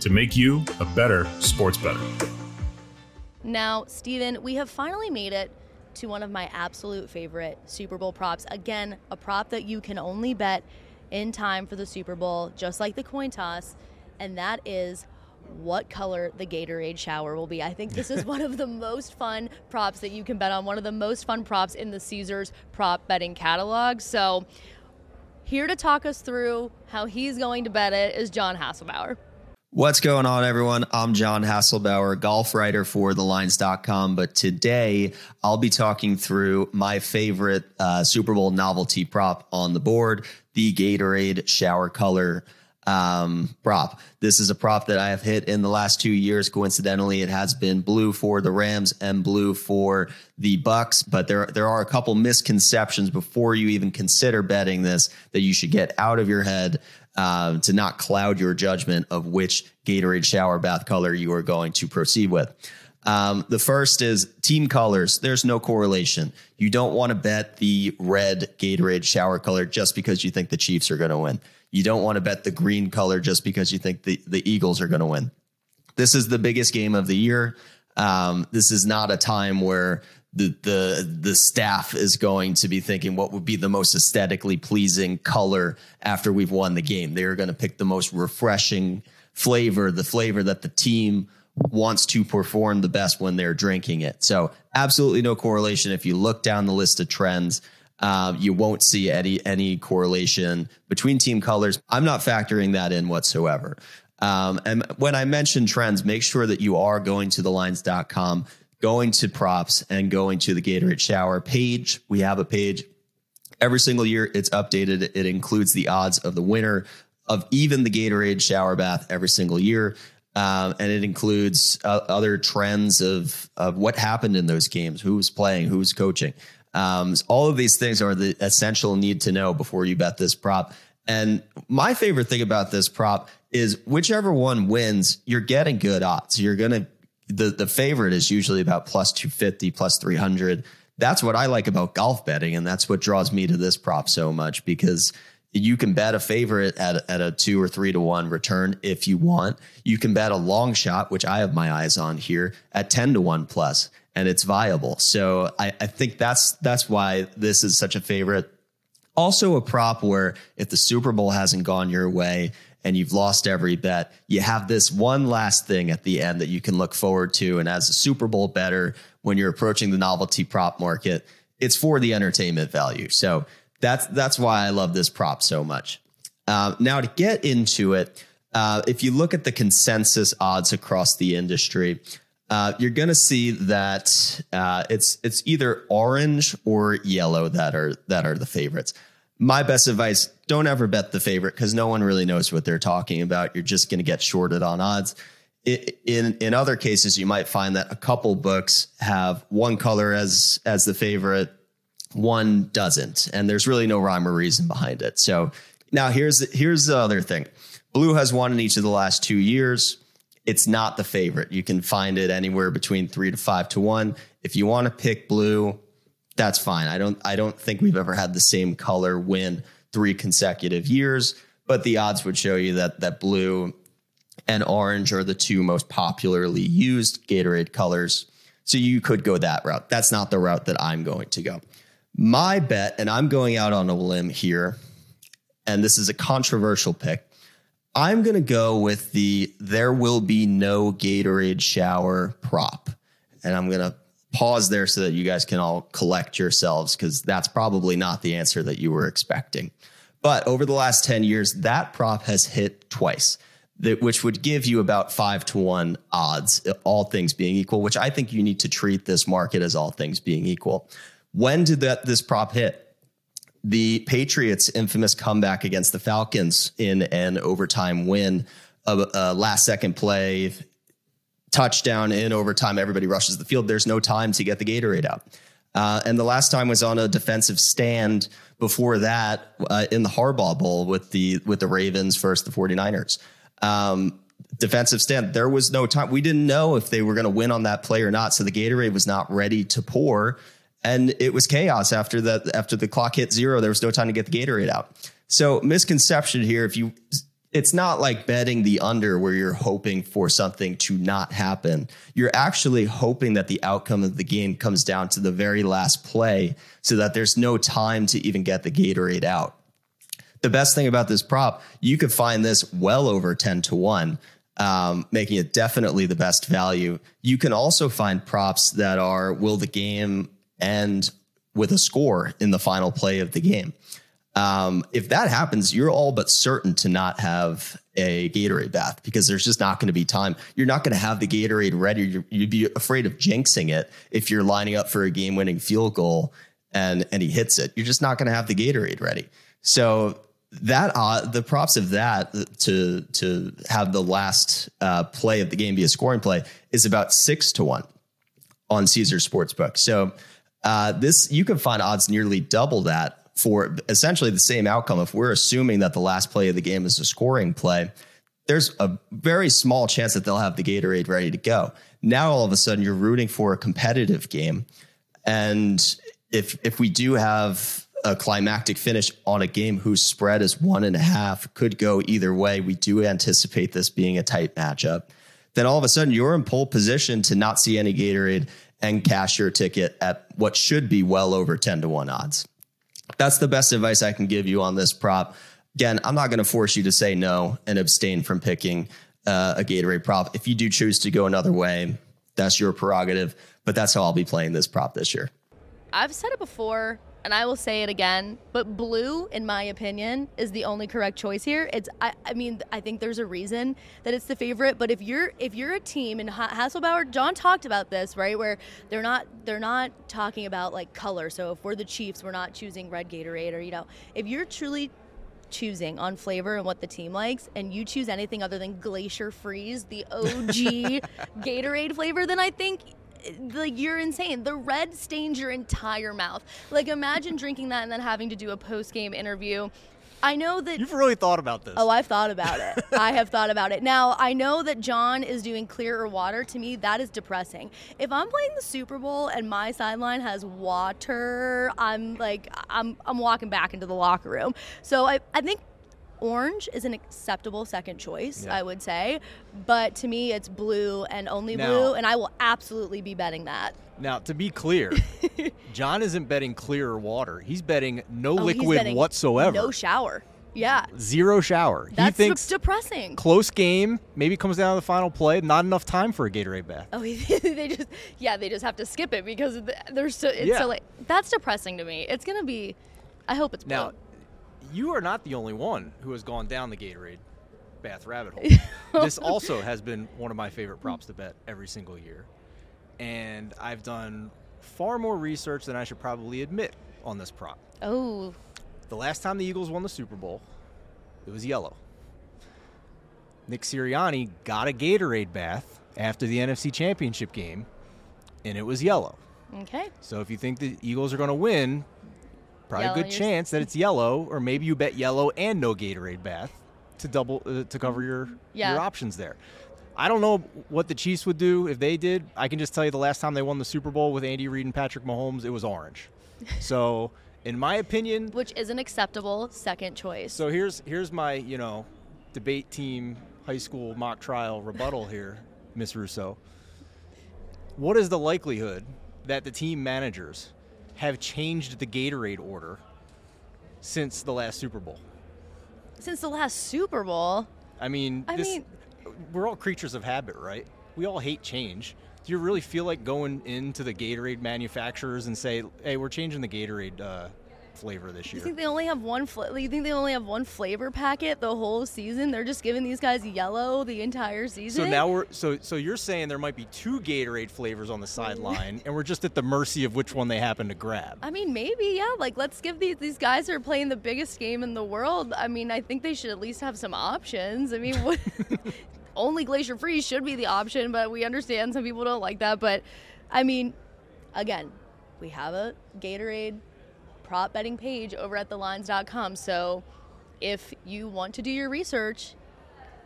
to make you a better sports better. Now, Steven, we have finally made it to one of my absolute favorite Super Bowl props. Again, a prop that you can only bet in time for the Super Bowl, just like the coin toss, and that is what color the Gatorade shower will be. I think this is [LAUGHS] one of the most fun props that you can bet on, one of the most fun props in the Caesars prop betting catalog. So, here to talk us through how he's going to bet it is John Hasselbauer. What's going on, everyone? I'm John Hasselbauer, golf writer for thelines.com. But today I'll be talking through my favorite uh, Super Bowl novelty prop on the board, the Gatorade shower color um, prop. This is a prop that I have hit in the last two years. Coincidentally, it has been blue for the Rams and blue for the Bucks. But there there are a couple misconceptions before you even consider betting this that you should get out of your head uh, to not cloud your judgment of which Gatorade shower bath color you are going to proceed with. Um, the first is team colors. There's no correlation. You don't want to bet the red Gatorade shower color just because you think the Chiefs are going to win. You don't want to bet the green color just because you think the, the Eagles are going to win. This is the biggest game of the year. Um, this is not a time where the the the staff is going to be thinking what would be the most aesthetically pleasing color after we've won the game. They are going to pick the most refreshing flavor, the flavor that the team wants to perform the best when they're drinking it. So absolutely no correlation. If you look down the list of trends, um, you won't see any any correlation between team colors. I'm not factoring that in whatsoever. Um, and when I mention trends, make sure that you are going to the lines.com, going to props, and going to the Gatorade shower page. We have a page every single year. It's updated. It includes the odds of the winner of even the Gatorade shower bath every single year. Um, and it includes uh, other trends of of what happened in those games, who's playing, who's coaching. Um, all of these things are the essential need to know before you bet this prop. And my favorite thing about this prop is whichever one wins, you're getting good odds. You're going to, the, the favorite is usually about plus 250, plus 300. that's what I like about golf betting. And that's what draws me to this prop so much because you can bet a favorite at, at a two or three to one return if you want. You can bet a long shot, which I have my eyes on here, at 10 to one plus, and it's viable. So I, I think that's that's why this is such a favorite. Also, a prop where if the Super Bowl hasn't gone your way and you've lost every bet, you have this one last thing at the end that you can look forward to. And as a Super Bowl better, when you're approaching the novelty prop market, it's for the entertainment value. So that's that's why I love this prop so much. Uh, now to get into it, uh, if you look at the consensus odds across the industry, uh, you're going to see that uh, it's it's either orange or yellow that are that are the favorites. My best advice: don't ever bet the favorite because no one really knows what they're talking about. You're just going to get shorted on odds. in in other cases, you might find that a couple books have one color as as the favorite, one doesn't, and there's really no rhyme or reason behind it. So now here's here's the other thing: blue has won in each of the last two years. It's not the favorite. You can find it anywhere between three to five to one. If you want to pick blue, that's fine. I don't I don't think we've ever had the same color win three consecutive years, but the odds would show you that that blue and orange are the two most popularly used Gatorade colors. So you could go that route. That's not the route that I'm going to go. My bet, and I'm going out on a limb here, and this is a controversial pick. I'm going to go with the there will be no Gatorade shower prop. And I'm going to pause there so that you guys can all collect yourselves because that's probably not the answer that you were expecting. But over the last 10 years, that prop has hit twice, which would give you about five to one odds, uh, all things being equal, which I think you need to treat this market as all things being equal. When did that this prop hit? The Patriots' infamous comeback against the Falcons in an overtime win, a, a last second play, touchdown in overtime. Everybody rushes the field. There's no time to get the Gatorade out. Uh, and the last time was on a defensive stand before that uh, in the Harbaugh Bowl with the with the Ravens versus the 49ers. Um, defensive stand. There was no time. We didn't know if they were going to win on that play or not. So the Gatorade was not ready to pour and it was chaos after the after the clock hit zero. There was no time to get the Gatorade out. So misconception here. If you, it's not like betting the under where you're hoping for something to not happen. You're actually hoping that the outcome of the game comes down to the very last play, so that there's no time to even get the Gatorade out. The best thing about this prop, you could find this well over ten to one. Um, making it definitely the best value. You can also find props that are will the game end with a score in the final play of the game. Um, if that happens, you're all but certain to not have a Gatorade bath because there's just not going to be time. You're not going to have the Gatorade ready. you would be afraid of jinxing it if you're lining up for a game winning field goal and and he hits it. You're just not going to have the Gatorade ready. So that uh, the props of that to to have the last uh, play of the game be a scoring play is about six to one on Caesar Sportsbook. So uh, this you can find odds nearly double that for essentially the same outcome. If we're assuming that the last play of the game is a scoring play, there's a very small chance that they'll have the Gatorade ready to go. Now all of a sudden you're rooting for a competitive game, and if if we do have a climactic finish on a game whose spread is one and a half, could go either way. We do anticipate this being a tight matchup. Then all of a sudden you're in pole position to not see any Gatorade and cash your ticket at what should be well over 10 to 1 odds. That's the best advice I can give you on this prop. Again, I'm not going to force you to say no and abstain from picking uh, a Gatorade prop. If you do choose to go another way, that's your prerogative, but that's how I'll be playing this prop this year. I've said it before and I will say it again, but blue, in my opinion, is the only correct choice here. It's, I, I mean, I think there's a reason that it's the favorite. But if you're if you're a team, and Hasselbauer, John talked about this, right, where they're not they're not talking about like color. So if we're the Chiefs, we're not choosing red Gatorade, or you know, if you're truly choosing on flavor and what the team likes, and you choose anything other than Glacier Freeze, the OG [LAUGHS] Gatorade flavor, then I think like you're insane. The red stains your entire mouth. Like imagine drinking that and then having to do a post game interview I know that You've really thought about this. Oh, I've thought about it. [LAUGHS] I have thought about it. Now, I know that John is doing clear or water. To me, that is depressing. If I'm playing the Super Bowl and my sideline has water, I'm like, I'm, I'm walking back into the locker room. So I, I think orange is an acceptable second choice, Yeah. I would say. But to me, it's blue and only Now- blue, and I will absolutely be betting that. Now, to be clear, [LAUGHS] John isn't betting clear water. He's betting no Oh, liquid betting whatsoever. No shower. Yeah. Zero shower. That's he thinks depressing. close game, maybe comes down to the final play, not enough time for a Gatorade bath. Oh, [LAUGHS] they just yeah, they just have to skip it because th- they're so it's Yeah. so like that's depressing to me. It's gonna be. I hope it's Now, blue. You are not the only one who has gone down the Gatorade bath rabbit hole. [LAUGHS] this also has been one of my favorite props to bet every single year. And I've done far more research than I should probably admit on this prop. Oh, The last time the Eagles won the Super Bowl, it was yellow. Nick Sirianni got a Gatorade bath after the NFC Championship game, and it was yellow. okay. So if you think the Eagles are going to win, probably Yellow, a good chance that it's yellow, or maybe you bet yellow and no Gatorade bath to double uh, to cover your Yeah. your options there. I don't know what the Chiefs would do if they did. I can just tell you the last time they won the Super Bowl with Andy Reid and Patrick Mahomes, it was orange. [LAUGHS] so, in my opinion, Which is an acceptable second choice. so here's here's my you know debate team high school mock trial rebuttal [LAUGHS] here, Miss Russo. What is the likelihood that the team managers have changed the Gatorade order since the last Super Bowl? Since the last Super Bowl, I mean, I this, mean- we're all creatures of habit, right? We all hate change. Do you really feel like going into the Gatorade manufacturers and say, "Hey, we're changing the Gatorade uh, flavor this you year"? think they only have one? Fla- you think they only have one flavor packet the whole season? They're just giving these guys yellow the entire season. So now we're so so you're saying there might be two Gatorade flavors on the mm. sideline, and we're just at the mercy of which one they happen to grab. I mean, maybe, yeah. Like, let's give these these guys who are playing the biggest game in the world. I mean, I think they should at least have some options. I mean, [LAUGHS] what, only Glacier Freeze should be the option, but we understand some people don't like that. But I mean, again, we have a Gatorade prop betting page over at thelines.com. So if you want to do your research,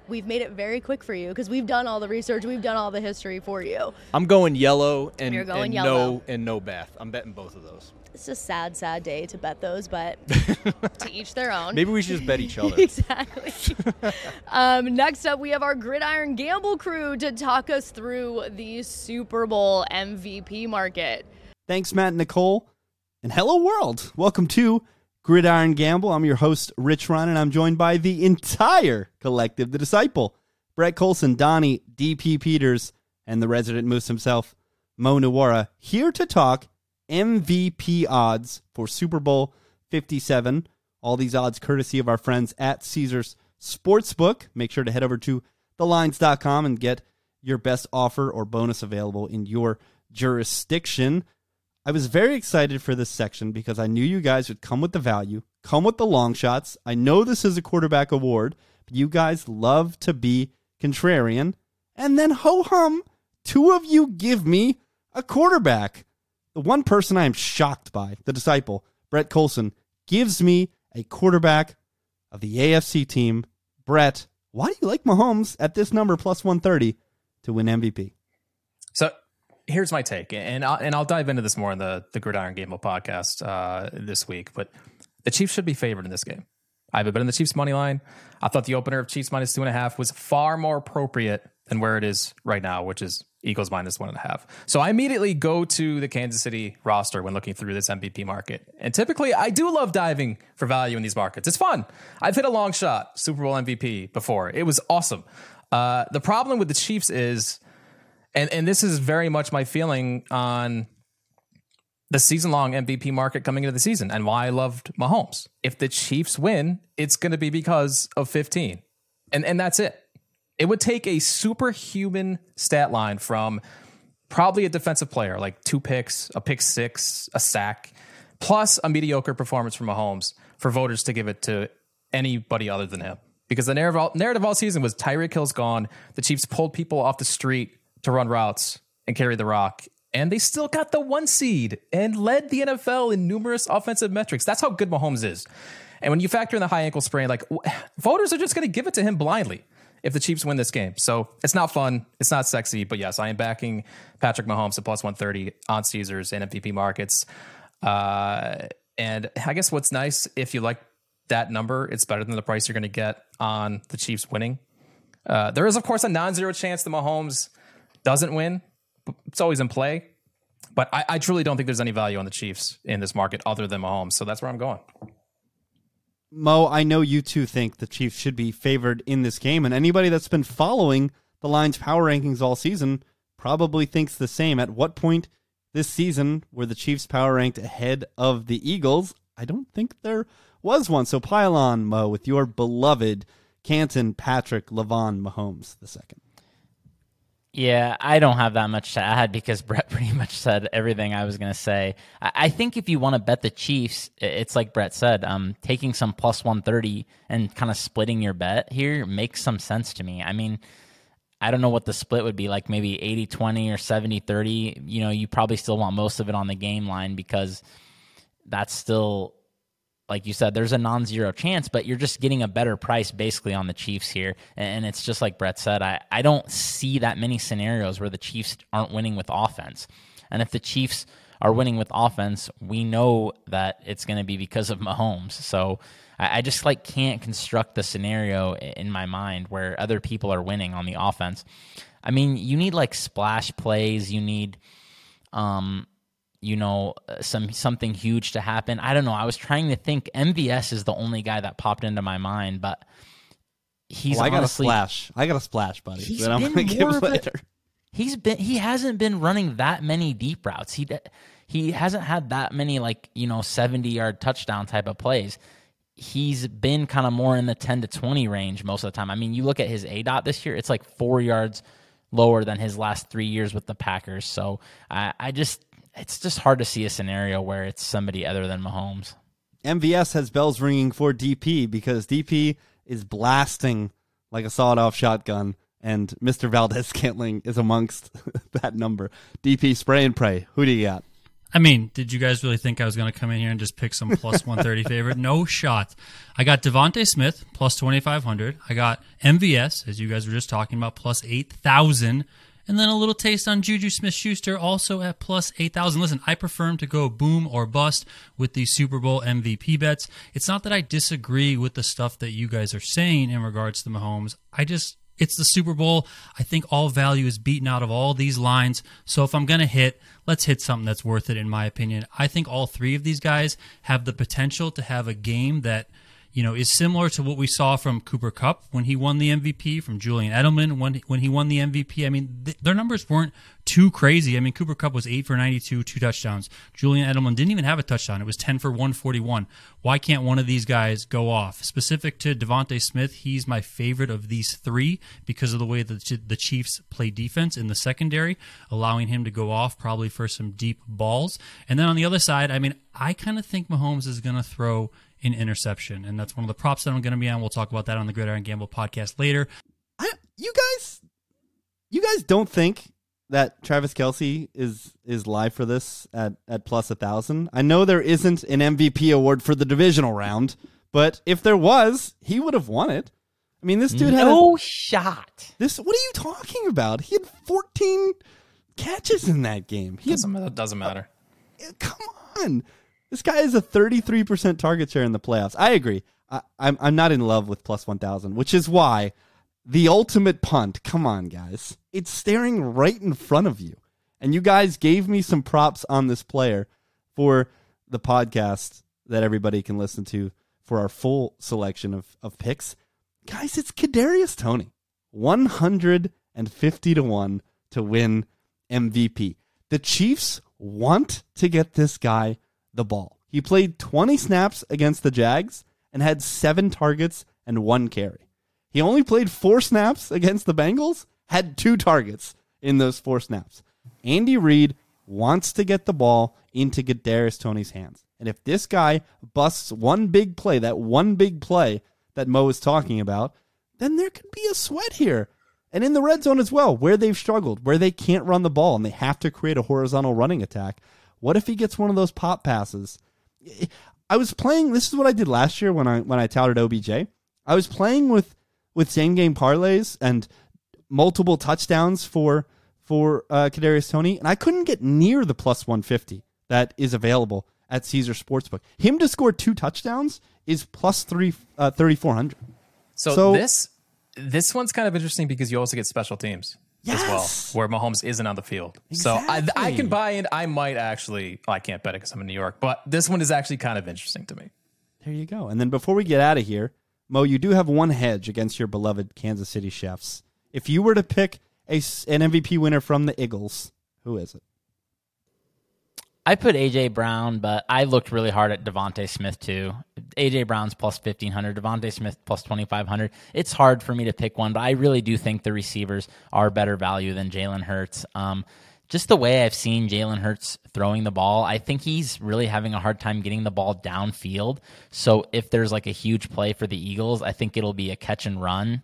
we've made it very quick for you because we've done all the research, we've done all the history for you. I'm going yellow and, You're going and yellow. no and no bath. I'm betting both of those. It's a sad, sad day to bet those, but [LAUGHS] to each their own. Maybe we should just bet each other. [LAUGHS] exactly. [LAUGHS] um, next up, we have our Gridiron Gamble crew to talk us through the Super Bowl MVP market. Thanks, Matt and Nicole. And hello, world. Welcome to Gridiron Gamble. I'm your host, Rich Run, and I'm joined by the entire collective, The Disciple, Brett Colson, Donnie, DP Peters, and the resident moose himself, Mo Nuwara, here to talk MVP odds for Super Bowl 57. All these odds courtesy of our friends at Caesars Sportsbook. Make sure to head over to thelines.com and get your best offer or bonus available in your jurisdiction. I was very excited for this section because I knew you guys would come with the value, come with the long shots. I know this is a quarterback award, but you guys love to be contrarian. And then ho hum, two of you give me a quarterback. The one person I am shocked by, the disciple, Brett Colson, gives me a quarterback of the AFC team. Brett, why do you like Mahomes at this number plus 130 to win MVP? Here's my take, and I'll, and I'll dive into this more in the the Gridiron Gamble podcast uh, this week. But the Chiefs should be favored in this game. I have been on the Chiefs money line. I thought the opener of Chiefs minus two and a half was far more appropriate than where it is right now, which is Eagles minus one and a half. So I immediately go to the Kansas City roster when looking through this MVP market. And typically, I do love diving for value in these markets. It's fun. I've hit a long shot Super Bowl MVP before. It was awesome. Uh, the problem with the Chiefs is and and this is very much my feeling on the season long MVP market coming into the season and why I loved Mahomes. If the Chiefs win, it's going to be because of 15. And and that's it. It would take a superhuman stat line from probably a defensive player, like two picks, a pick six, a sack, plus a mediocre performance from Mahomes for voters to give it to anybody other than him. Because the narrative all, narrative all season was Tyreek Hill's gone. The Chiefs pulled people off the street to run routes and carry the rock. And they still got the one seed and led the NFL in numerous offensive metrics. That's how good Mahomes is. And when you factor in the high ankle sprain, like voters are just going to give it to him blindly if the Chiefs win this game. So it's not fun. It's not sexy. But yes, I am backing Patrick Mahomes at plus 130 on Caesars and MVP markets. Uh, and I guess what's nice, if you like that number, it's better than the price you're going to get on the Chiefs winning. Uh, there is, of course, a non zero chance that Mahomes doesn't win. It's always in play. But I, I truly don't think there's any value on the Chiefs in this market other than Mahomes. So that's where I'm going. Mo, I know you too think the Chiefs should be favored in this game, and anybody that's been following the Lines' power rankings all season probably thinks the same. At what point this season were the Chiefs power ranked ahead of the Eagles? I don't think there was one. So pile on, Mo, with your beloved Canton Patrick Lavon Mahomes the second. Yeah, I don't have that much to add because [LAUGHS] Brett pretty much said everything I was going to say. I think if you want to bet the Chiefs, it's like Brett said, um, taking some plus 130 and kind of splitting your bet here makes some sense to me. I mean, I don't know what the split would be like, maybe 80 20 or 70 30. You know, you probably still want most of it on the game line because that's still like you said, there's a non zero chance, but you're just getting a better price basically on the Chiefs here. And it's just like Brett said, I, I don't see that many scenarios where the Chiefs aren't winning with offense. And if the Chiefs are winning with offense, we know that it's going to be because of Mahomes. So I, I just like can't construct the scenario in my mind where other people are winning on the offense. I mean, you need like splash plays, you need um you know uh, some something huge to happen. I don't know. I was trying to think. MVS is the only guy that popped into my mind, but he's. Well, I honestly, got a splash. I got a splash, buddy. He's that I'm been give a- later. He's been he hasn't been running that many deep routes. He he hasn't had that many like you know seventy yard touchdown type of plays. He's been kind of more in the ten to twenty range most of the time. I mean, you look at his aDOT this year; it's like four yards lower than his last three years with the Packers. So I, I just it's just hard to see a scenario where it's somebody other than Mahomes. MVS has bells ringing for DP because DP is blasting like a sawed off shotgun, and Mr. Valdes [LAUGHS] Scantling is amongst [LAUGHS] that number. DP spray and pray. Who do you got? I mean, did you guys really think I was going to come in here and just pick some plus [LAUGHS] 130 favorite? No shot. I got DeVonta Smith plus 2500. I got MVS as you guys were just talking about plus 8000 and then a little taste on Juju Smith Schuster also at plus 8,000. Listen, I prefer him to go boom or bust with the Super Bowl MVP bets. It's not that I disagree with the stuff that you guys are saying in regards to Mahomes. I just, it's the Super Bowl. I think all value is beaten out of all these lines. So if I'm going to hit, let's hit something that's worth it, in my opinion. I think all three of these guys have the potential to have a game that you know, is similar to what we saw from Cooper Kupp when he won the MVP, from Julian Edelman when when he won the MVP. I mean, th- their numbers weren't too crazy. I mean, Cooper Kupp was eight for ninety-two, two touchdowns. Julian Edelman didn't even have a touchdown; it was ten for one forty-one. Why can't one of these guys go off? Specific to DeVonta Smith, he's my favorite of these three because of the way that the Chiefs play defense in the secondary, allowing him to go off probably for some deep balls. And then on the other side, I mean, I kind of think Mahomes is going to throw an interception, and that's one of the props that I'm going to be on. We'll talk about that on the Gridiron Gamble podcast later. I, you guys, you guys don't think that Travis Kelce is is live for this at at plus a thousand? I know there isn't an MVP award for the divisional round, but if there was, he would have won it. I mean, this dude had no a, shot. This what are you talking about? He had 14 catches in that game. He doesn't, matter. doesn't matter. Uh, come on. This guy is a 33% target share in the playoffs. I agree. I, I'm, I'm not in love with plus 1,000, which is why the ultimate punt, come on, guys. It's staring right in front of you. And you guys gave me some props on this player for the podcast that everybody can listen to for our full selection of, of picks. Guys, it's Kadarius Toney. 150 to 1 to win MVP. The Chiefs want to get this guy the ball. He played 20 snaps against the Jags and had seven targets and one carry. He only played four snaps against the Bengals, had two targets in those four snaps. Andy Reid wants to get the ball into Kadarius Toney's hands. And if this guy busts one big play, that one big play that Mo is talking about, then there could be a sweat here. And in the red zone as well, where they've struggled, where they can't run the ball and they have to create a horizontal running attack. What if he gets one of those pop passes? I was playing. This is what I did last year when I when I touted OBJ. I was playing with with same game parlays and multiple touchdowns for for uh, Kadarius Toney, and I couldn't get near the plus one fifty that is available at Caesar Sportsbook. Him to score two touchdowns is plus three uh, thirty four hundred. So, So- this this one's kind of interesting because you also get special teams as well, where Mahomes isn't on the field. So I, I can buy in. I might actually. I can't bet it because I'm in New York, but this one is actually kind of interesting to me. There you go. And then before we get out of here, Mo, you do have one hedge against your beloved Kansas City Chefs. If you were to pick a an MVP winner from the Eagles, who is it? I put AJ Brown, but I looked really hard at DeVonta Smith too. AJ Brown's plus fifteen hundred, DeVonta Smith plus twenty five hundred. It's hard for me to pick one, but I really do think the receivers are better value than Jalen Hurts. Um, just the way I've seen Jalen Hurts throwing the ball, I think he's really having a hard time getting the ball downfield. So if there's like a huge play for the Eagles, I think it'll be a catch and run.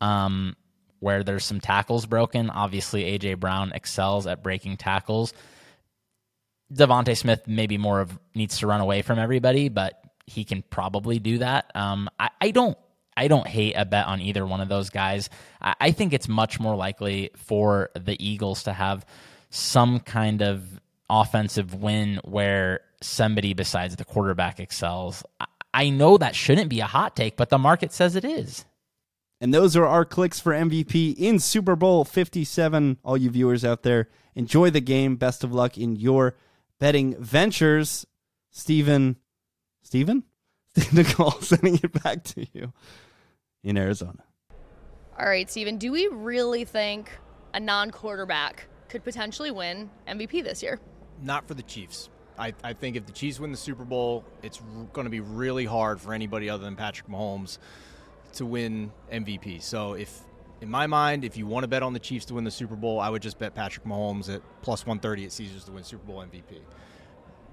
Um, where there's some tackles broken. Obviously, AJ Brown excels at breaking tackles. DeVonta Smith maybe more of needs to run away from everybody, but he can probably do that. Um, I, I don't. I don't hate a bet on either one of those guys. I, think it's much more likely for the Eagles to have some kind of offensive win where somebody besides the quarterback excels. I, I know that shouldn't be a hot take, but the market says it is. And those are our clicks for MVP in Super Bowl 57. All you viewers out there, enjoy the game. Best of luck in your betting ventures. Stephen, Stephen? Stephen [LAUGHS] Nicole [LAUGHS] sending it back to you in Arizona. All right, Steven, do we really think a non quarterback could potentially win MVP this year? Not for the Chiefs. I, I think if the Chiefs win the Super Bowl, it's going to be really hard for anybody other than Patrick Mahomes to win MVP. So if in my mind, if you want to bet on the Chiefs to win the Super Bowl, I would just bet Patrick Mahomes at plus 130 at Caesars to win Super Bowl MVP.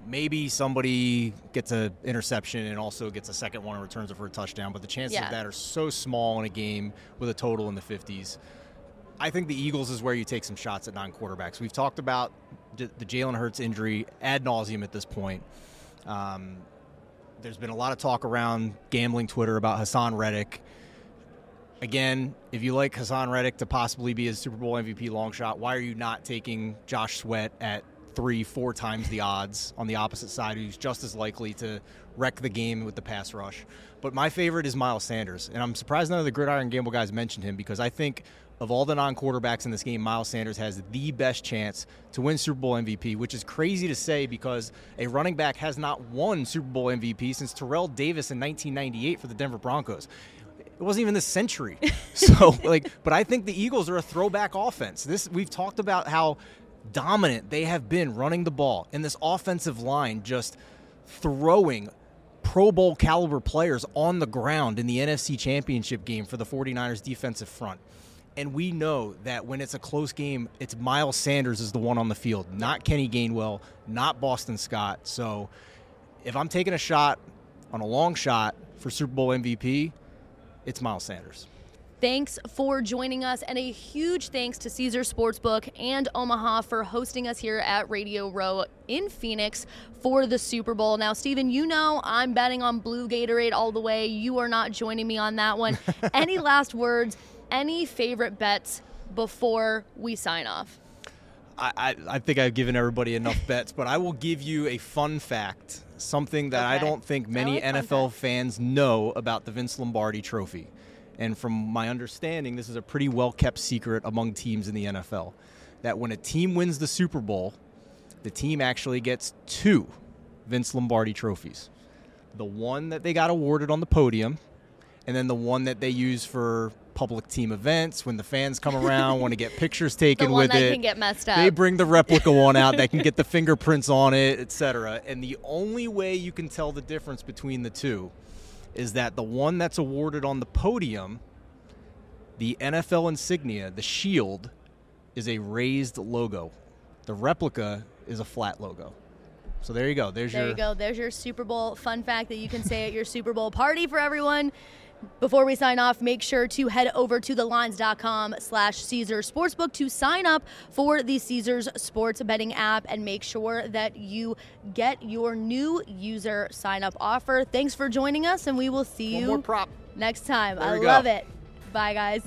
Maybe somebody gets an interception and also gets a second one and returns it for a touchdown, but the chances Yeah. of that are so small in a game with a total in the 50s. I think the Eagles is where you take some shots at non quarterbacks. We've talked about the the Jalen Hurts injury ad nauseum at this point. Um, there's been a lot of talk around gambling Twitter about Haason Reddick. Again, if you like Haason Reddick to possibly be a Super Bowl MVP long shot, why are you not taking Josh Sweat at three, four times the odds [LAUGHS] on the opposite side, who's just as likely to wreck the game with the pass rush? But my favorite is Miles Sanders, and I'm surprised none of the Gridiron Gamble guys mentioned him because I think of all the non-quarterbacks in this game, Miles Sanders has the best chance to win Super Bowl MVP, which is crazy to say because a running back has not won Super Bowl MVP since Terrell Davis in 1998 for the Denver Broncos. It wasn't even this century. [LAUGHS] So, like, but I think the Eagles are a throwback offense. This we've talked about how dominant they have been running the ball, and this offensive line just throwing Pro Bowl caliber players on the ground in the NFC Championship game for the 49ers defensive front. And we know that when it's a close game, it's Miles Sanders is the one on the field, not Kenny Gainwell, not Boston Scott. So if I'm taking a shot on a long shot for Super Bowl MVP, it's Miles Sanders. Thanks for joining us, and a huge thanks to Caesar Sportsbook and Omaha for hosting us here at Radio Row in Phoenix for the Super Bowl. Now, Steven, you know I'm betting on Blue Gatorade all the way. You are not joining me on that one. [LAUGHS] any last words? Any favorite bets before we sign off? I, I, I think I've given everybody enough [LAUGHS] bets, but I will give you a fun fact, something that I don't think many NFL fans know about the Vince Lombardi Trophy. And from my understanding, this is a pretty well kept secret among teams in the NFL. That when a team wins the Super Bowl, the team actually gets two Vince Lombardi trophies. The one that they got awarded on the podium, and then the one that they use for public team events when the fans come [LAUGHS] around, want to get pictures taken The with it. can get messed up. They bring the replica one out that can get the [LAUGHS] fingerprints on it, etc. And the only way you can tell the difference between the two is that the one that's awarded on the podium, the NFL insignia, the shield, is a raised logo. The replica is a flat logo. So there you go. There's There your you go. There's your Super Bowl fun fact that you can say at your Super Bowl party for everyone. Before we sign off, make sure to head over to thelines.com slash Caesar Sportsbook to sign up for the Caesars Sports Betting app and make sure that you get your new user sign up offer. Thanks for joining us, and we will see One you more prop. next time. There I we go. love it. Bye, guys.